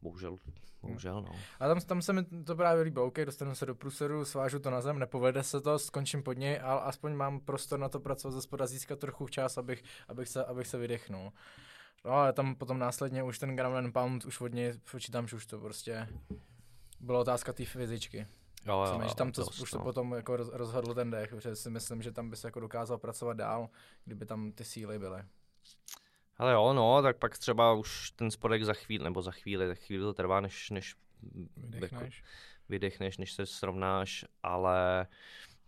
bohužel, bohužel, no. A tam, tam se mi to právě líbilo, OK, dostanu se do průseru, svážu to na zem, nepovede se to, skončím pod něj, ale aspoň mám prostor na to pracovat ze spoda, získat trochu čas, abych, abych, se, abych se vydechnul. No ale tam potom následně už ten ground pound, už od něj počítám, že už to prostě byla otázka té fyzičky. Jo, jo, jo, tam to, dost, už to no. potom jako rozhodl ten dech, protože si myslím, že tam by se jako dokázal pracovat dál, kdyby tam ty síly byly. Ale jo, no, tak pak třeba už ten spodek za chvíli, nebo za chvíli, tak chvíli to trvá, než, než vydechneš. Jako, vydechneš, než se srovnáš, ale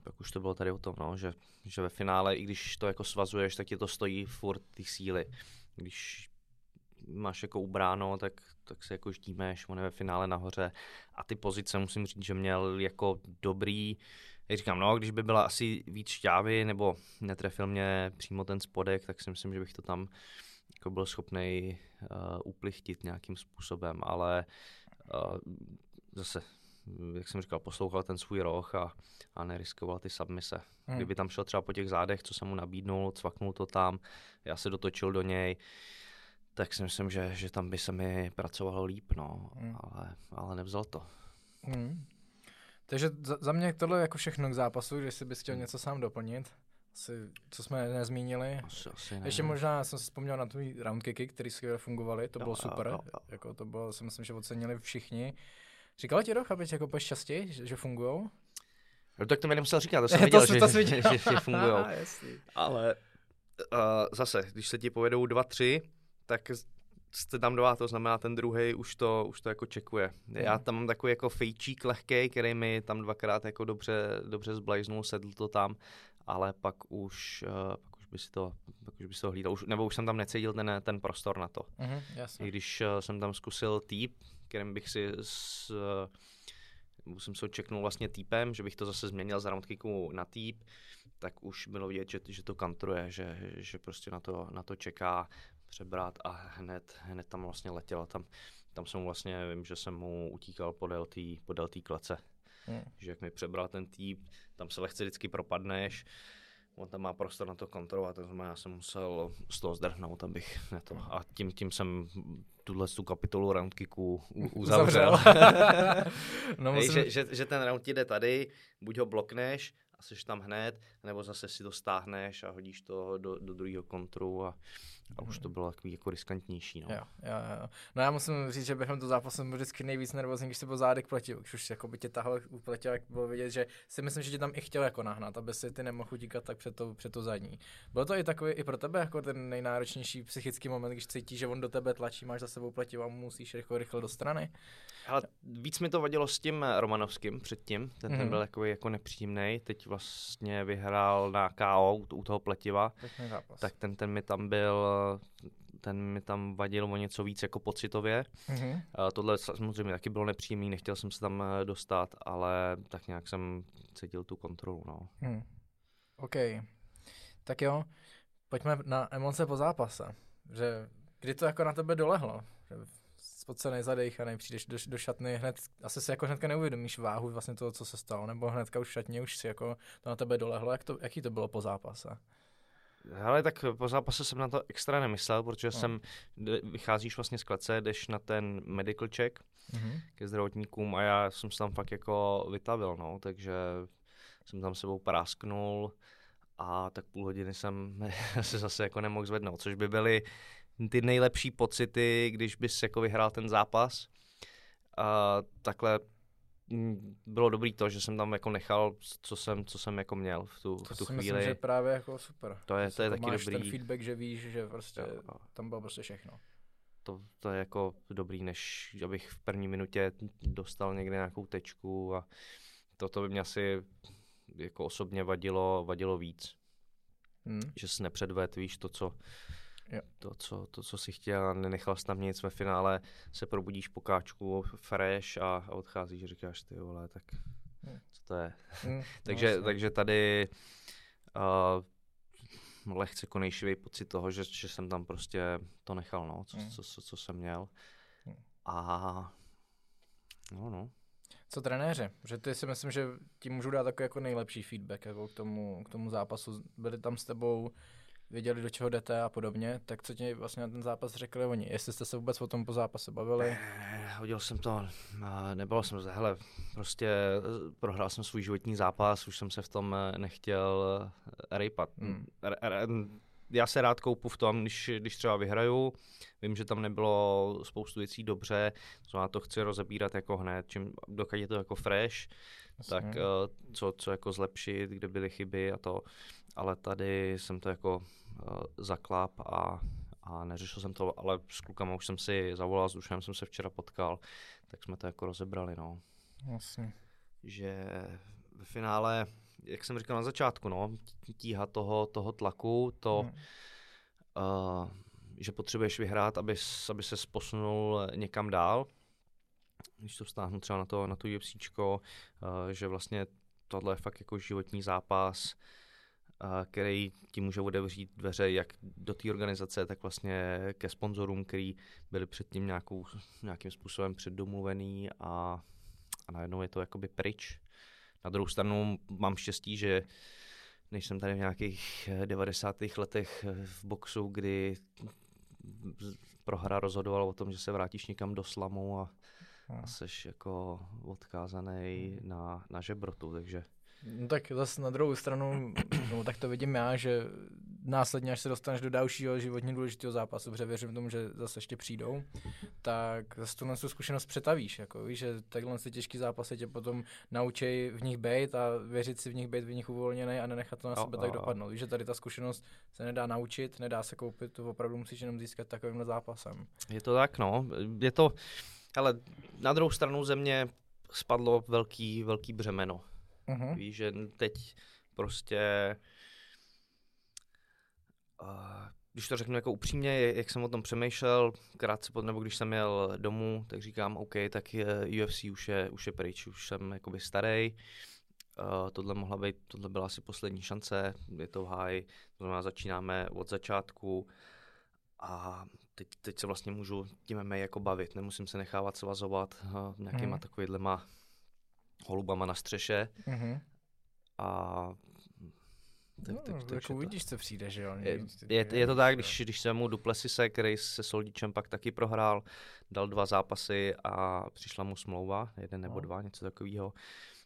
pak už to bylo tady o tom, no, že, že ve finále, i když to jako svazuješ, tak ti to stojí furt ty síly. Když máš jako ubráno, tak, tak se jako ždímeš, on je ve finále nahoře a ty pozice musím říct, že měl jako dobrý, jak říkám, no, když by byla asi víc šťávy nebo netrefil mě přímo ten spodek, tak si myslím, že bych to tam jako byl schopný uh, uplichtit nějakým způsobem, ale uh, zase, jak jsem říkal, poslouchal ten svůj roh a, a neriskoval ty submise. Hmm. Kdyby tam šel třeba po těch zádech, co jsem mu nabídnul, cvaknul to tam, já se dotočil do něj, tak si myslím, že, že tam by se mi pracovalo líp, no, hmm. ale, ale nevzal to. Hmm. Takže za, za mě tohle jako všechno k zápasu, že si bys chtěl hmm. něco sám doplnit asi, co jsme nezmínili. Asi, asi ne. Ještě možná jsem si vzpomněl na tvůj roundkicky, které skvěle fungovaly, to jo, bylo super. Jo, jo. Jako to bylo, si myslím, že ocenili všichni. Říkal ti Roch, aby jako častěji, že, že fungují? No, tak to mi nemusel říkat, to jsem viděl, to, že, to že, že, že, že fungují. Ale uh, zase, když se ti povedou dva, tři, tak jste tam dva, to znamená ten druhý už to, už to jako čekuje. Já tam mám takový jako fejčík lehkej, který mi tam dvakrát jako dobře, dobře zblajznul, sedl to tam ale pak už, uh, pak už by si to, pak už by si to hlídal, už, nebo už jsem tam necítil ten, ten prostor na to. Mm-hmm, jasně. I když uh, jsem tam zkusil týp, kterým bych si s, jsem se očeknul vlastně týpem, že bych to zase změnil z roundkicku na týp, tak už bylo vidět, že, že to kantruje, že, že prostě na to, na to čeká přebrat a hned, hned tam vlastně letěl. Tam, tam jsem vlastně, vím, že jsem mu utíkal podél té klece. Hmm. Že jak mi přebral ten týp, tam se lehce vždycky propadneš, on tam má prostor na to kontrolovat, to znamená, já jsem musel z toho zdrhnout, abych ne to. A tím, tím jsem tuhle tu kapitolu roundkicku uzavřel. no, musím... Hej, že, že, že, ten round jde tady, buď ho blokneš a jsi tam hned, nebo zase si to stáhneš a hodíš to do, do druhého kontru a, a už to bylo takový jako riskantnější. No. Jo, jo, jo. no já musím říct, že během toho zápasu jsem byl vždycky nejvíc nervózní, když se byl zádek pletil, když už jako by tě tahal upletěl, jak bylo vidět, že si myslím, že tě tam i chtěl jako nahnat, aby si ty nemohl utíkat tak před to, před to zadní. Bylo to i takový i pro tebe jako ten nejnáročnější psychický moment, když cítíš, že on do tebe tlačí, máš za sebou pletivo a musíš rychle, rychle do strany? Ale víc mi to vadilo s tím Romanovským předtím, ten, mm-hmm. ten mhm. byl takový jako nepříjemný, teď vlastně vyhrál na KO u toho pletiva, tak ten, ten mi tam byl, ten mi tam vadil o něco víc jako pocitově. Mm-hmm. Tohle samozřejmě taky bylo nepříjemný, nechtěl jsem se tam eh, dostat, ale tak nějak jsem cítil tu kontrolu. No. Mm. OK. Tak jo, pojďme na emoce po zápase. Že kdy to jako na tebe dolehlo? Že spocený, zadejchaný, přijdeš do, do šatny, hned, asi si jako hnedka neuvědomíš váhu vlastně toho, co se stalo, nebo hnedka už v šatně už si jako to na tebe dolehlo, jak to, jaký to bylo po zápase? Ale tak po zápase jsem na to extra nemyslel, protože no. jsem, vycházíš vlastně z klece, jdeš na ten medical check mm-hmm. ke zdravotníkům a já jsem se tam fakt jako vytavil, no, takže jsem tam sebou prásknul a tak půl hodiny jsem se zase jako nemohl zvednout, což by byly ty nejlepší pocity, když bys jako vyhrál ten zápas. A takhle bylo dobrý to, že jsem tam jako nechal, co jsem, co jsem jako měl v tu, to v tu si chvíli. Myslím, že právě jako super. To je, to je taky máš dobrý. ten feedback, že víš, že prostě jo, tam bylo prostě všechno. To, to je jako dobrý, než abych v první minutě dostal někde nějakou tečku a toto by mě asi jako osobně vadilo, vadilo víc. Hmm. Že si nepředved, víš, to, co, Jo. To, co, to, co si chtěl, nenechal jsi tam nic ve finále, se probudíš po káčku fresh a, a odcházíš, říkáš ty vole, tak. Co to je? Hmm, takže, vlastně. takže tady uh, lehce konejšivý pocit toho, že, že jsem tam prostě to nechal, no, co, hmm. co, co, co jsem měl. Hmm. A no, no. Co trenéři? Že ty si myslím, že ti můžu dát takový jako nejlepší feedback jako k, tomu, k tomu zápasu. Byli tam s tebou, věděli, do čeho jdete a podobně, tak co ti vlastně na ten zápas řekli oni? Jestli jste se vůbec o tom po zápase bavili? Eh, hodil jsem to, nebylo jsem se, hele, prostě eh, prohrál jsem svůj životní zápas, už jsem se v tom eh, nechtěl rejpat. Hmm. Já se rád koupu v tom, když, když třeba vyhraju, vím, že tam nebylo spoustu věcí dobře, to já to chci rozebírat jako hned, čím, dokud je to jako fresh, Jasně. tak co, co jako zlepšit, kde byly chyby a to, ale tady jsem to jako zaklap a, a neřešil jsem to, ale s klukama už jsem si zavolal, s Dušem jsem se včera potkal, tak jsme to jako rozebrali, no. Jasně. Že ve finále, jak jsem říkal na začátku, no, tíha toho, toho tlaku, to, hmm. uh, že potřebuješ vyhrát, aby, aby se posunul někam dál, když to vztáhnu třeba na to, na to UFCčko, uh, že vlastně tohle je fakt jako životní zápas, který ti může otevřít dveře jak do té organizace, tak vlastně ke sponzorům, který byli předtím nějakou, nějakým způsobem předdomluvený a, a najednou je to jakoby pryč. Na druhou stranu mám štěstí, že nejsem tady v nějakých 90. letech v boxu, kdy prohra rozhodoval o tom, že se vrátíš někam do slamu a, a hmm. seš jako odkázaný na, na žebrotu, takže No tak zase na druhou stranu, no, tak to vidím já, že následně, až se dostaneš do dalšího životně důležitého zápasu, protože věřím tomu, že zase ještě přijdou, tak zase tuhle zkušenost přetavíš, jako víš, že takhle ty těžký zápasy tě potom naučí v nich být a věřit si v nich být v nich uvolněný a nenechat to na sebe tak dopadnout. Víš, že tady ta zkušenost se nedá naučit, nedá se koupit, to opravdu musíš jenom získat takovýmhle zápasem. Je to tak, no. Je to, ale na druhou stranu země spadlo velký, velký břemeno Uh-huh. Víš, že teď prostě uh, když to řeknu jako upřímně, jak jsem o tom přemýšlel, krátce pod, nebo když jsem jel domů, tak říkám, OK, tak UFC už je, už je pryč, už jsem jakoby starý. Uh, tohle mohla být, tohle byla asi poslední šance, je to háji, to znamená začínáme od začátku a teď, teď se vlastně můžu tím MMA jako bavit, nemusím se nechávat svazovat uh, nějakýma hmm. takovýhlema holubama na střeše. Mm-hmm. A tak, no, tak, tak, jako uvidíš, co přijde, že jo? Je, je, je to tak, když, když jsem mu Duplesise, který se Soldičem pak taky prohrál, dal dva zápasy a přišla mu smlouva, jeden nebo no. dva, něco takového.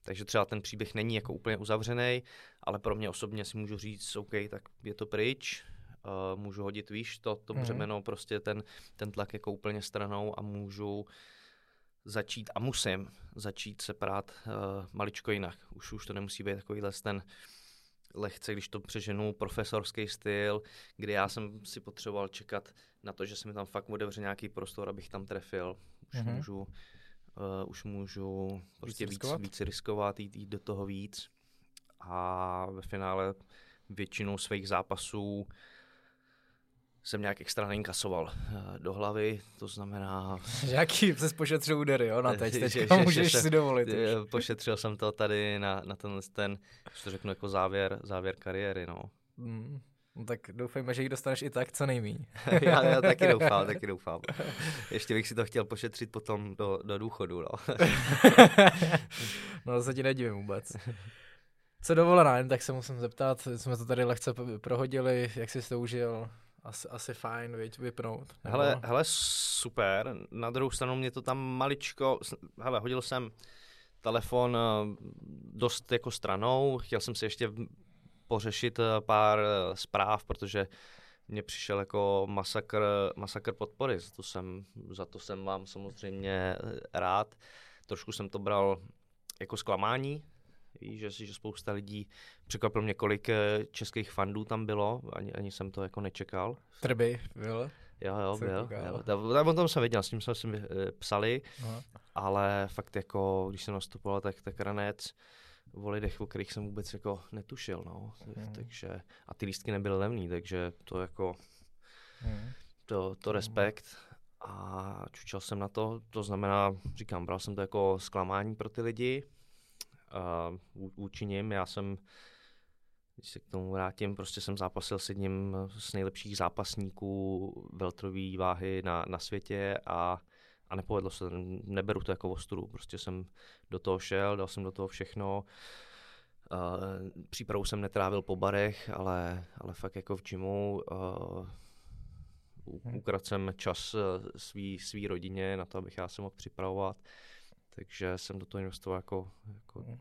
Takže třeba ten příběh není jako úplně uzavřený, ale pro mě osobně si můžu říct, OK, tak je to pryč, uh, můžu hodit, víš, to, to mm-hmm. břemeno, prostě ten, ten tlak jako úplně stranou a můžu začít a musím začít se prát uh, maličko jinak. Už, už to nemusí být takovýhle ten lehce, když to přeženu, profesorský styl, kdy já jsem si potřeboval čekat na to, že se mi tam fakt otevře nějaký prostor, abych tam trefil. Už mm-hmm. můžu, uh, už můžu prostě víc, riskovat, víc, víc riskovat jít, jít do toho víc. A ve finále většinou svých zápasů jsem nějak extra neinkasoval eh, do hlavy, to znamená... Jaký se pošetřil údery, jo, na teď, teď že, že, můžeš že si dovolit. Je, pošetřil jsem to tady na, na ten, ten, to řeknu jako závěr, závěr kariéry, no. Mm. No tak doufejme, že ji dostaneš i tak, co nejmíň. já, já taky doufám, taky doufám. Ještě bych si to chtěl pošetřit potom do, do důchodu, no. no to se ti nedivím vůbec. Co dovolená, jen tak se musím zeptat, jsme to tady lehce prohodili, jak jsi to užil? Asi, asi fajn, viď, vypnout. Nebo... Hele, hele, super. Na druhou stranu mě to tam maličko, hele, hodil jsem telefon eh, dost jako stranou, chtěl jsem si ještě pořešit eh, pár eh, zpráv, protože mně přišel jako masakr, masakr podpory, za to, jsem, za to jsem vám samozřejmě rád. Trošku jsem to bral jako zklamání, že, že spousta lidí, překvapil mě, kolik eh, českých fandů tam bylo, ani, ani jsem to jako nečekal. Trby byl? Jo, jo, byl. Jo. Tam, o tom jsem věděl, s tím jsme si eh, psali, Aha. ale fakt jako, když jsem nastupoval, tak, tak ranec o lidech, o kterých jsem vůbec jako netušil, no. Hmm. Takže, a ty lístky nebyly levný, takže to jako, hmm. to, to respekt a čučel jsem na to, to znamená, říkám, bral jsem to jako zklamání pro ty lidi, uh, vůči nim. Já jsem, když se k tomu vrátím, prostě jsem zápasil s jedním z nejlepších zápasníků veltrové váhy na, na světě a, a nepovedlo se, neberu to jako ostudu, prostě jsem do toho šel, dal jsem do toho všechno. Uh, přípravu jsem netrávil po barech, ale, ale fakt jako v gymu. Uh, ukradl jsem čas uh, svý, svý rodině na to, abych já se mohl připravovat. Takže jsem do toho investoval jako, jako hmm.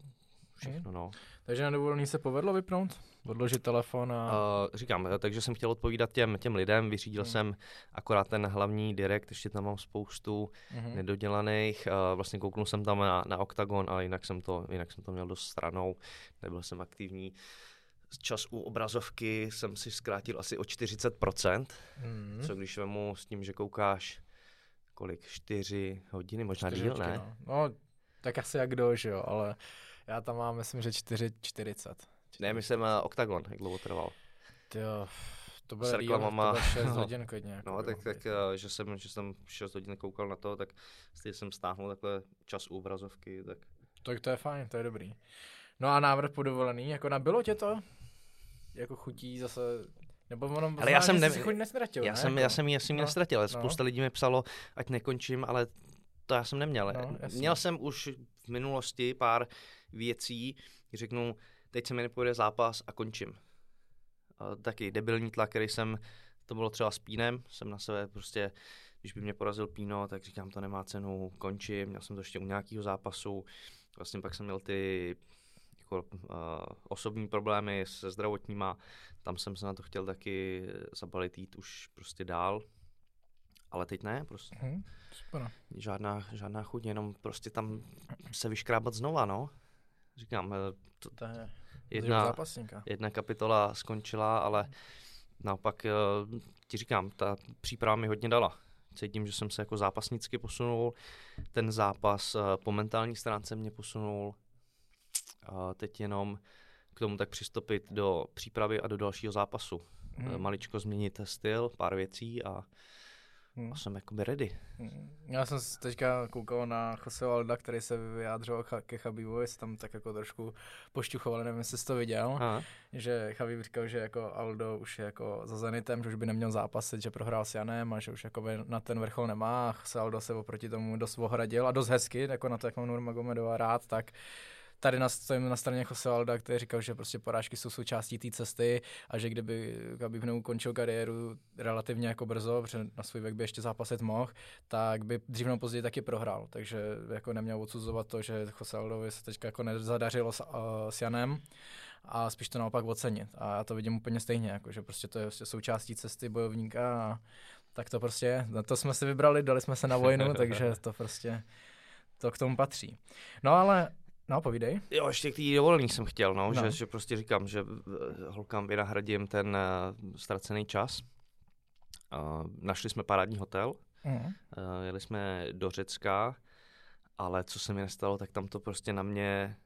všechno. No. Takže na dovolení se povedlo vypnout? Odložit telefon a... Uh, říkám, takže jsem chtěl odpovídat těm, těm lidem, vyřídil hmm. jsem akorát ten hlavní direkt, ještě tam mám spoustu hmm. nedodělaných, uh, vlastně kouknul jsem tam na, na Octagon, ale jinak jsem, to, jinak jsem to měl dost stranou, nebyl jsem aktivní. Čas u obrazovky jsem si zkrátil asi o 40%, hmm. co když vemu s tím, že koukáš kolik, čtyři hodiny, možná čtyři díl, ne? No. no, tak asi jak kdo, že jo, ale já tam mám, myslím, že 4,40. Ne, myslím uh, Octagon, jak dlouho trval. Jo, to bylo reklamama. To 6 no. hodin klidně. Jako no, tak, tak uh, že, jsem, že jsem 6 hodin koukal na to, tak stejně jsem stáhnul takhle čas u obrazovky, tak... Tak to je fajn, to je dobrý. No a návrh po dovolený, jako nabilo tě to? Jako chutí zase nebo ono ale já jsem ne... chuť nestratil, já, ne? jsem, jako? já jsem ji asi no, nestratil, ale no. spousta lidí mi psalo, ať nekončím, ale to já jsem neměl. No, Měl jsem už v minulosti pár věcí, řeknu, teď se mi nepojede zápas a končím. A taky debilní tlak, který jsem, to bylo třeba s Pínem, jsem na sebe prostě, když by mě porazil Píno, tak říkám, to nemá cenu, končím, měl jsem to ještě u nějakého zápasu, vlastně pak jsem měl ty jako, uh, osobní problémy se zdravotníma, tam jsem se na to chtěl taky zabalit jít už prostě dál, ale teď ne, prostě. Hmm, super. Žádná, žádná chuť, jenom prostě tam se vyškrábat znova, no. Říkám, eh, to, to je jedna, jedna kapitola skončila, ale naopak eh, ti říkám, ta příprava mi hodně dala. Cítím, že jsem se jako zápasnicky posunul, ten zápas po mentální stránce mě posunul, a teď jenom k tomu tak přistupit do přípravy a do dalšího zápasu. Hmm. Maličko změnit styl, pár věcí a, hmm. a jsem jakoby ready. Hmm. Já jsem teďka koukal na Jose Alda, který se vyjádřil ke Chabibovi, se tam tak jako trošku pošťuchoval, nevím, jestli jsi to viděl, Aha. že Chabib říkal, že jako Aldo už je jako za Zenitem, že už by neměl zápasit, že prohrál s Janem a že už jako na ten vrchol nemá Jose Aldo se oproti tomu dost ohradil a dost hezky, jako na to, jak mám Nurmagomedova rád, tak tady na, stojím na straně Josealda, který říkal, že prostě porážky jsou součástí té cesty a že kdyby v ukončil kariéru relativně jako brzo, protože na svůj věk by ještě zápasit mohl, tak by dřív nebo později taky prohrál. Takže jako neměl odsuzovat to, že Josealdovi se teďka jako nezadařilo s, uh, s Janem a spíš to naopak ocenit. A já to vidím úplně stejně, jako, že prostě to je prostě součástí cesty bojovníka a tak to prostě, na to jsme si vybrali, dali jsme se na vojnu, takže to prostě to k tomu patří. No ale No, povídej. Jo, ještě k té dovolení jsem chtěl, no, no. Že, že prostě říkám, že eh, holkám vynahradím ten uh, ztracený čas. Uh, našli jsme parádní hotel, mm. uh, jeli jsme do Řecka, ale co se mi nestalo, tak tam to prostě na mě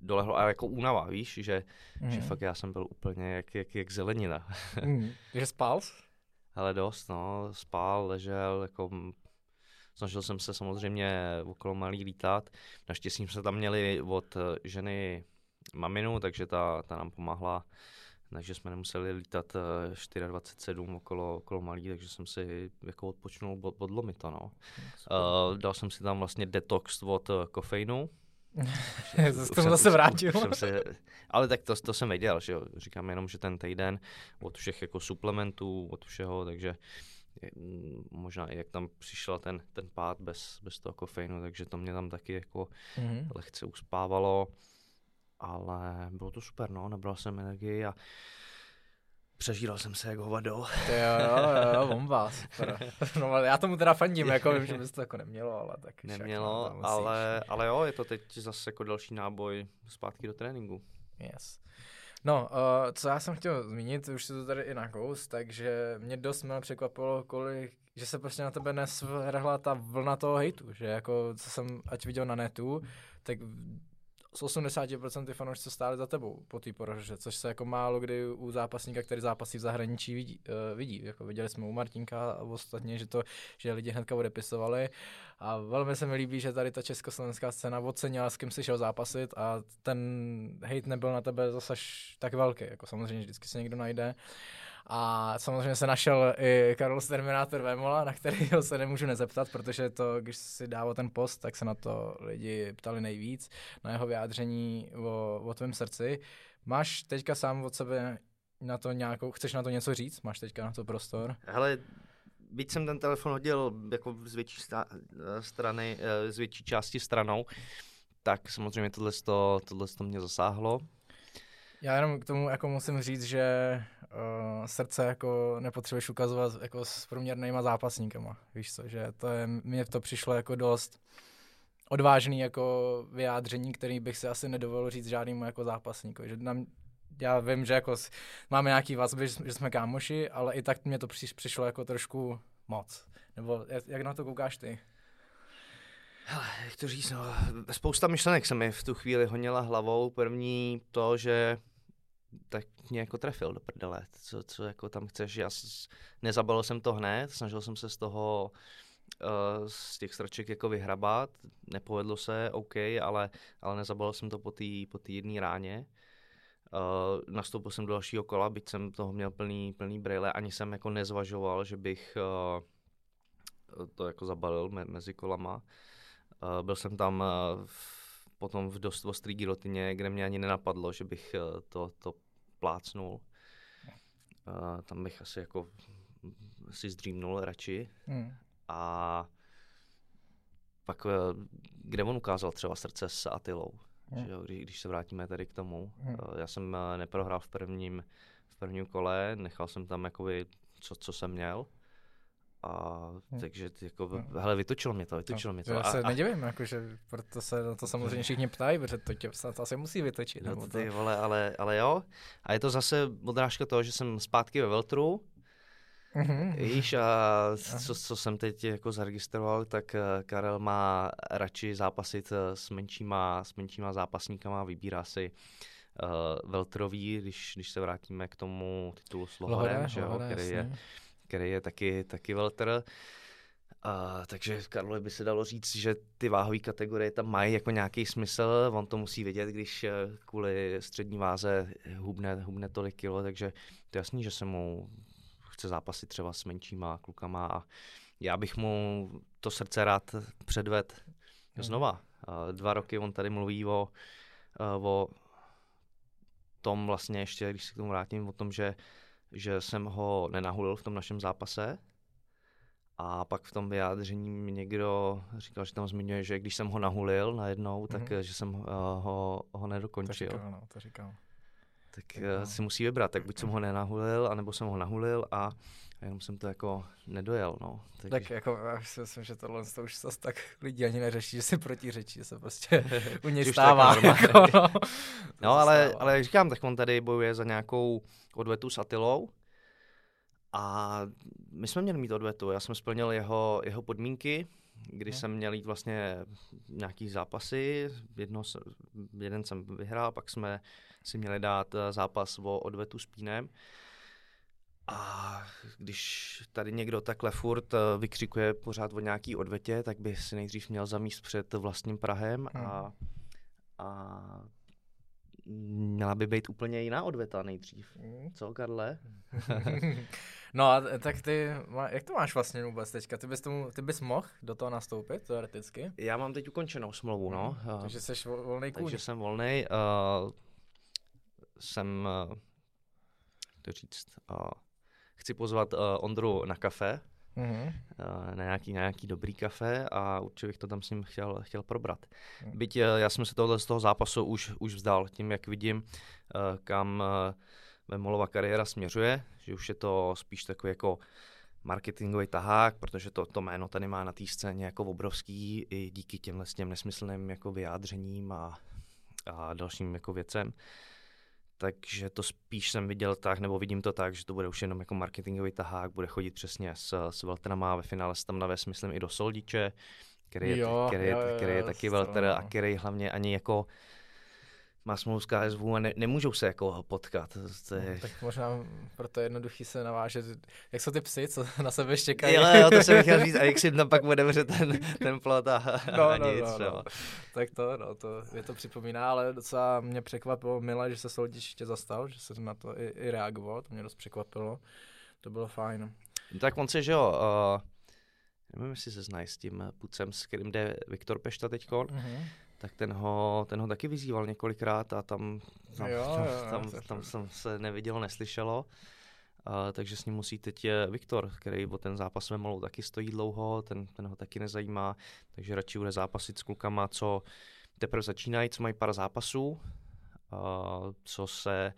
dolehlo, a jako únava, víš, že, mm. že fakt já jsem byl úplně jak, jak, jak zelenina. mm. Že spal? Ale dost, no, spál, ležel, jako Snažil jsem se samozřejmě okolo malý lítat. Naštěstí jsme tam měli od eh, ženy maminu, takže ta, ta nám pomáhla takže jsme nemuseli lítat 24-7 eh, okolo, okolo malý, takže jsem si jako odpočnul od, od to, no. Uh, dal jsem si tam vlastně detox od kofeinu. jsem zase vrátil. Jsem se, ale tak to, to jsem věděl, že jo. Říkám jenom, že ten týden od všech jako suplementů, od všeho, takže možná i jak tam přišel ten, ten pád bez, bez toho kofeinu, takže to mě tam taky jako mm-hmm. lehce uspávalo, ale bylo to super, no, nabral jsem energii a přežíral jsem se jako hovado. jo, jo, jo, bomba, super. No, já tomu teda fandím, jako vím, že bys to jako nemělo, ale tak Nemělo, však, no, ale, ale jo, je to teď zase jako další náboj zpátky do tréninku. Yes. No, uh, co já jsem chtěl zmínit, už si to tady i nakous, takže mě dost mě překvapilo, kolik, že se prostě na tebe nesvrhla ta vlna toho hejtu, že jako, co jsem ať viděl na netu, tak z 80% fanoušci stáli za tebou po té poraže, což se jako málo kdy u zápasníka, který zápasí v zahraničí vidí. Uh, vidí. Jako viděli jsme u Martinka a ostatně, že to, že lidi hnedka odepisovali a velmi se mi líbí, že tady ta československá scéna ocenila, s kým si šel zápasit a ten hate nebyl na tebe zase tak velký, jako samozřejmě vždycky se někdo najde. A samozřejmě se našel i Carlos Terminator Vemola, na kterého se nemůžu nezeptat, protože to, když si dával ten post, tak se na to lidi ptali nejvíc, na jeho vyjádření o, o tvém srdci. Máš teďka sám od sebe na to nějakou, chceš na to něco říct? Máš teďka na to prostor? Hele, byť jsem ten telefon hodil jako z větší strany, eh, z větší části stranou, tak samozřejmě tohle, to, tohle to mě zasáhlo. Já jenom k tomu jako musím říct, že uh, srdce jako nepotřebuješ ukazovat jako s průměrnýma zápasníkama, víš co, že to je, mně to přišlo jako dost odvážný jako vyjádření, který bych si asi nedovolil říct žádnému jako zápasníkovi, že nám, já vím, že jako máme nějaký vazby, že jsme kámoši, ale i tak mě to přišlo jako trošku moc. Nebo jak, jak na to koukáš ty? Hele, jak to říct, no, spousta myšlenek se mi v tu chvíli honila hlavou. První to, že tak mě jako trefil do prdele, co, co jako tam chceš. Já nezabalil jsem to hned, snažil jsem se z toho uh, z těch straček jako vyhrabat, nepovedlo se, OK, ale, ale nezabalil jsem to po té po jedné ráně. Uh, nastoupil jsem do dalšího kola, byť jsem toho měl plný, plný brýle, ani jsem jako nezvažoval, že bych uh, to jako zabalil me, mezi kolama. Uh, byl jsem tam uh, potom v dost ostrý gilotině, kde mě ani nenapadlo, že bych to, to plácnul. Uh, tam bych asi jako si zdřímnul radši. Hmm. A pak, kde on ukázal třeba srdce s Atilou, hmm. že jo, když, když se vrátíme tady k tomu. Hmm. Já jsem neprohrál v prvním, v prvním kole, nechal jsem tam jakoby co, co jsem měl. A hmm. takže jako, hmm. hele, vytočilo mě to, vytočilo no, mě to. Já se a, nedivím, jako, že proto se na to samozřejmě všichni ptají, protože to tě snad asi musí vytočit. No, ty to... vole, ale, ale jo. A je to zase odrážka toho, že jsem zpátky ve Veltru, Mm-hmm. Víš, a co, co jsem teď jako zaregistroval, tak eh, Karel má radši zápasit s menšíma, s menšíma zápasníkama, vybírá si uh, Veltrový, když, když se vrátíme k tomu titulu s Lohorem, že jo, který, je, který je taky, taky Veltr. Uh, takže Karlo by se dalo říct, že ty váhové kategorie tam mají jako nějaký smysl, on to musí vědět, když kvůli střední váze hubne, hubne tolik kilo, takže to je jasný, že se mu chce zápasit třeba s menšíma klukama a já bych mu to srdce rád předved hmm. znova. Dva roky on tady mluví o, o tom vlastně ještě, když se k tomu vrátím, o tom, že, že jsem ho nenahulil v tom našem zápase, a pak v tom vyjádření mi někdo říkal, že tam zmiňuje, že když jsem ho nahulil najednou, tak mm-hmm. že jsem uh, ho, ho nedokončil. To říkal, no, to říkal tak uh, si musí vybrat, tak buď jsem ho nenahulil, anebo jsem ho nahulil a jenom jsem to jako nedojel, no. Takže... Tak jako já si myslím, že tohle to už zase tak lidi ani neřeší, že si protiřečí, že se prostě u něj stává. jako, no, no ale, ale jak říkám, tak on tady bojuje za nějakou odvetu s Atilou a my jsme měli mít odvetu, já jsem splnil jeho, jeho podmínky, kdy hmm. jsem měl jít vlastně nějaký zápasy, jedno, jeden jsem vyhrál, pak jsme si měli dát eh, zápas o odvetu s Pínem. A když tady někdo takhle furt eh, vykřikuje pořád o nějaký odvetě, tak by si nejdřív měl zamíst před vlastním Prahem a, hmm. a měla by být úplně jiná odveta nejdřív. Hmm. Co, Karle? no a tak ty, jak to máš vlastně vůbec teďka? Ty bys, tomu, ty bys mohl do toho nastoupit, teoreticky? Já mám teď ukončenou smlouvu, no. Hmm. Takže jsi volný kůň. Takže jsem volný. Uh, jsem, uh, to říct, uh, chci pozvat uh, Ondru na kafe, mm-hmm. uh, na, nějaký, na nějaký dobrý kafe a určitě bych to tam s ním chtěl, chtěl probrat. Mm. Byť uh, já jsem se tohle z toho zápasu už, už vzdal, tím jak vidím, uh, kam uh, Vemolova kariéra směřuje, že už je to spíš takový jako marketingový tahák, protože to, to jméno tady má na té scéně jako obrovský i díky těmhle těm nesmyslným jako vyjádřením a, a dalším jako věcem takže to spíš jsem viděl tak, nebo vidím to tak, že to bude už jenom jako marketingový tahák, bude chodit přesně s, s Veltrama, ve finále se tam navést, myslím, i do Soldiče, který je, jo, který, jo, jo, který je taky Velter a který hlavně ani jako má smlouvu s KSV a ne, nemůžou se jako potkat. To je... no, tak možná proto je jednoduchý se navážet. Jak jsou ty psy, co na sebe štěkají? Jo, jo, to jsem chtěl říct. A jak si tam pak otevře ten, ten plot a, no, a no, nic. No, no. Tak to, no, to, je to připomíná, ale docela mě překvapilo, milé, že se Soldiš ještě zastal, že se na to i, i reagoval, to mě dost překvapilo. To bylo fajn. Tak on se, že jo, uh, nevím, jestli se znají s tím pucem, s kterým jde Viktor Pešta teďkon, mm-hmm tak ten ho, ten ho taky vyzýval několikrát a tam, tam, jo, tam, jo, tam, tam, tam jsem se nevidělo, neslyšelo. Uh, takže s ním musí teď Viktor, který o ten zápas s malou taky stojí dlouho, ten, ten ho taky nezajímá, takže radši bude zápasit s klukama, co teprve začínají, co mají pár zápasů, uh, co se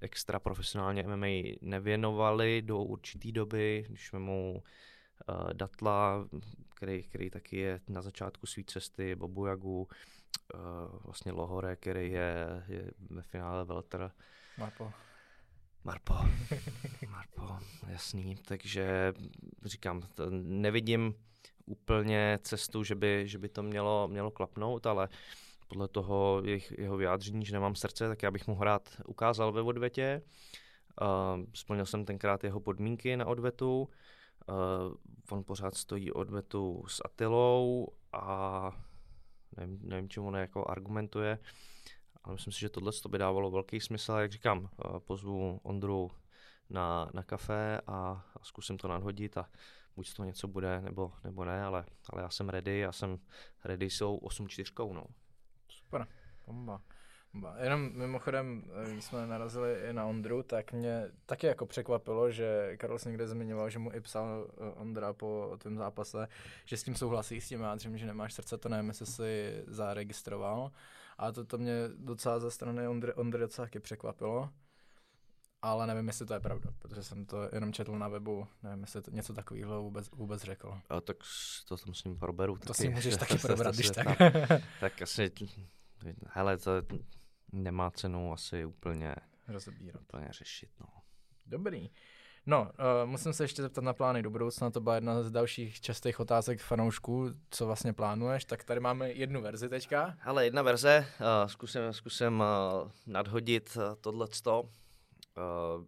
extra profesionálně MMA nevěnovali do určité doby, když mu uh, Datla, který, který taky je na začátku své cesty, Bobu Jagu, uh, vlastně Lohore, který je, je ve finále Welter. Marpo. Marpo. Marpo, jasný. Takže říkám, nevidím úplně cestu, že by, že by to mělo, mělo klapnout, ale podle toho jeho vyjádření, že nemám srdce, tak já bych mu rád ukázal ve odvetě. Uh, splnil jsem tenkrát jeho podmínky na odvetu. Uh, on pořád stojí odvetu s Atilou a nevím, nevím čemu on jako argumentuje, ale myslím si, že tohle by dávalo velký smysl. Jak říkám, uh, pozvu Ondru na, na kafe a, a zkusím to nadhodit a buď toho něco bude, nebo, nebo ne, ale, ale já jsem ready, já jsem ready jsou 8-4, no. Super, bomba. Jenom mimochodem, eh, když jsme narazili i na Ondru, tak mě taky jako překvapilo, že Karls někde zmiňoval, že mu i psal eh, Ondra po tvém zápase, že s tím souhlasí, s tím jádřím, že nemáš srdce, to nevím, jestli jsi zaregistroval. A to, to mě docela ze strany Ondry, Ondry docela taky překvapilo. Ale nevím, jestli to je pravda, protože jsem to jenom četl na webu, nevím, jestli to něco takového vůbec, vůbec řekl. A tak to tam s ním proberu. To taky. si můžeš taky probrat, když tak. tak asi, hele, to nemá cenu asi úplně rozebírat. Úplně řešit. No. Dobrý. No, uh, musím se ještě zeptat na plány do budoucna, to byla jedna z dalších častých otázek fanoušků, co vlastně plánuješ, tak tady máme jednu verzi teďka. Ale jedna verze, uh, zkusím, zkusím uh, nadhodit uh, tohleto. Uh,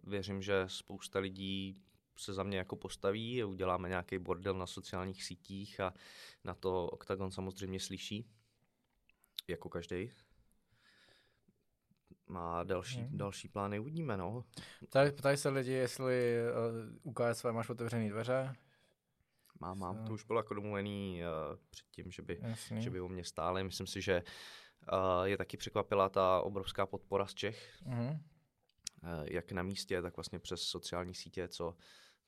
věřím, že spousta lidí se za mě jako postaví, uděláme nějaký bordel na sociálních sítích a na to Octagon samozřejmě slyší, jako každý má další, hmm. další plány uvidíme, no. Ptají, ptají se lidi, jestli uh, u KSV máš otevřený dveře? Mám, mám, to už bylo jako domluvený uh, předtím, že by, že by o mě stáli. Myslím si, že uh, je taky překvapila ta obrovská podpora z Čech. Hmm. Uh, jak na místě, tak vlastně přes sociální sítě, co,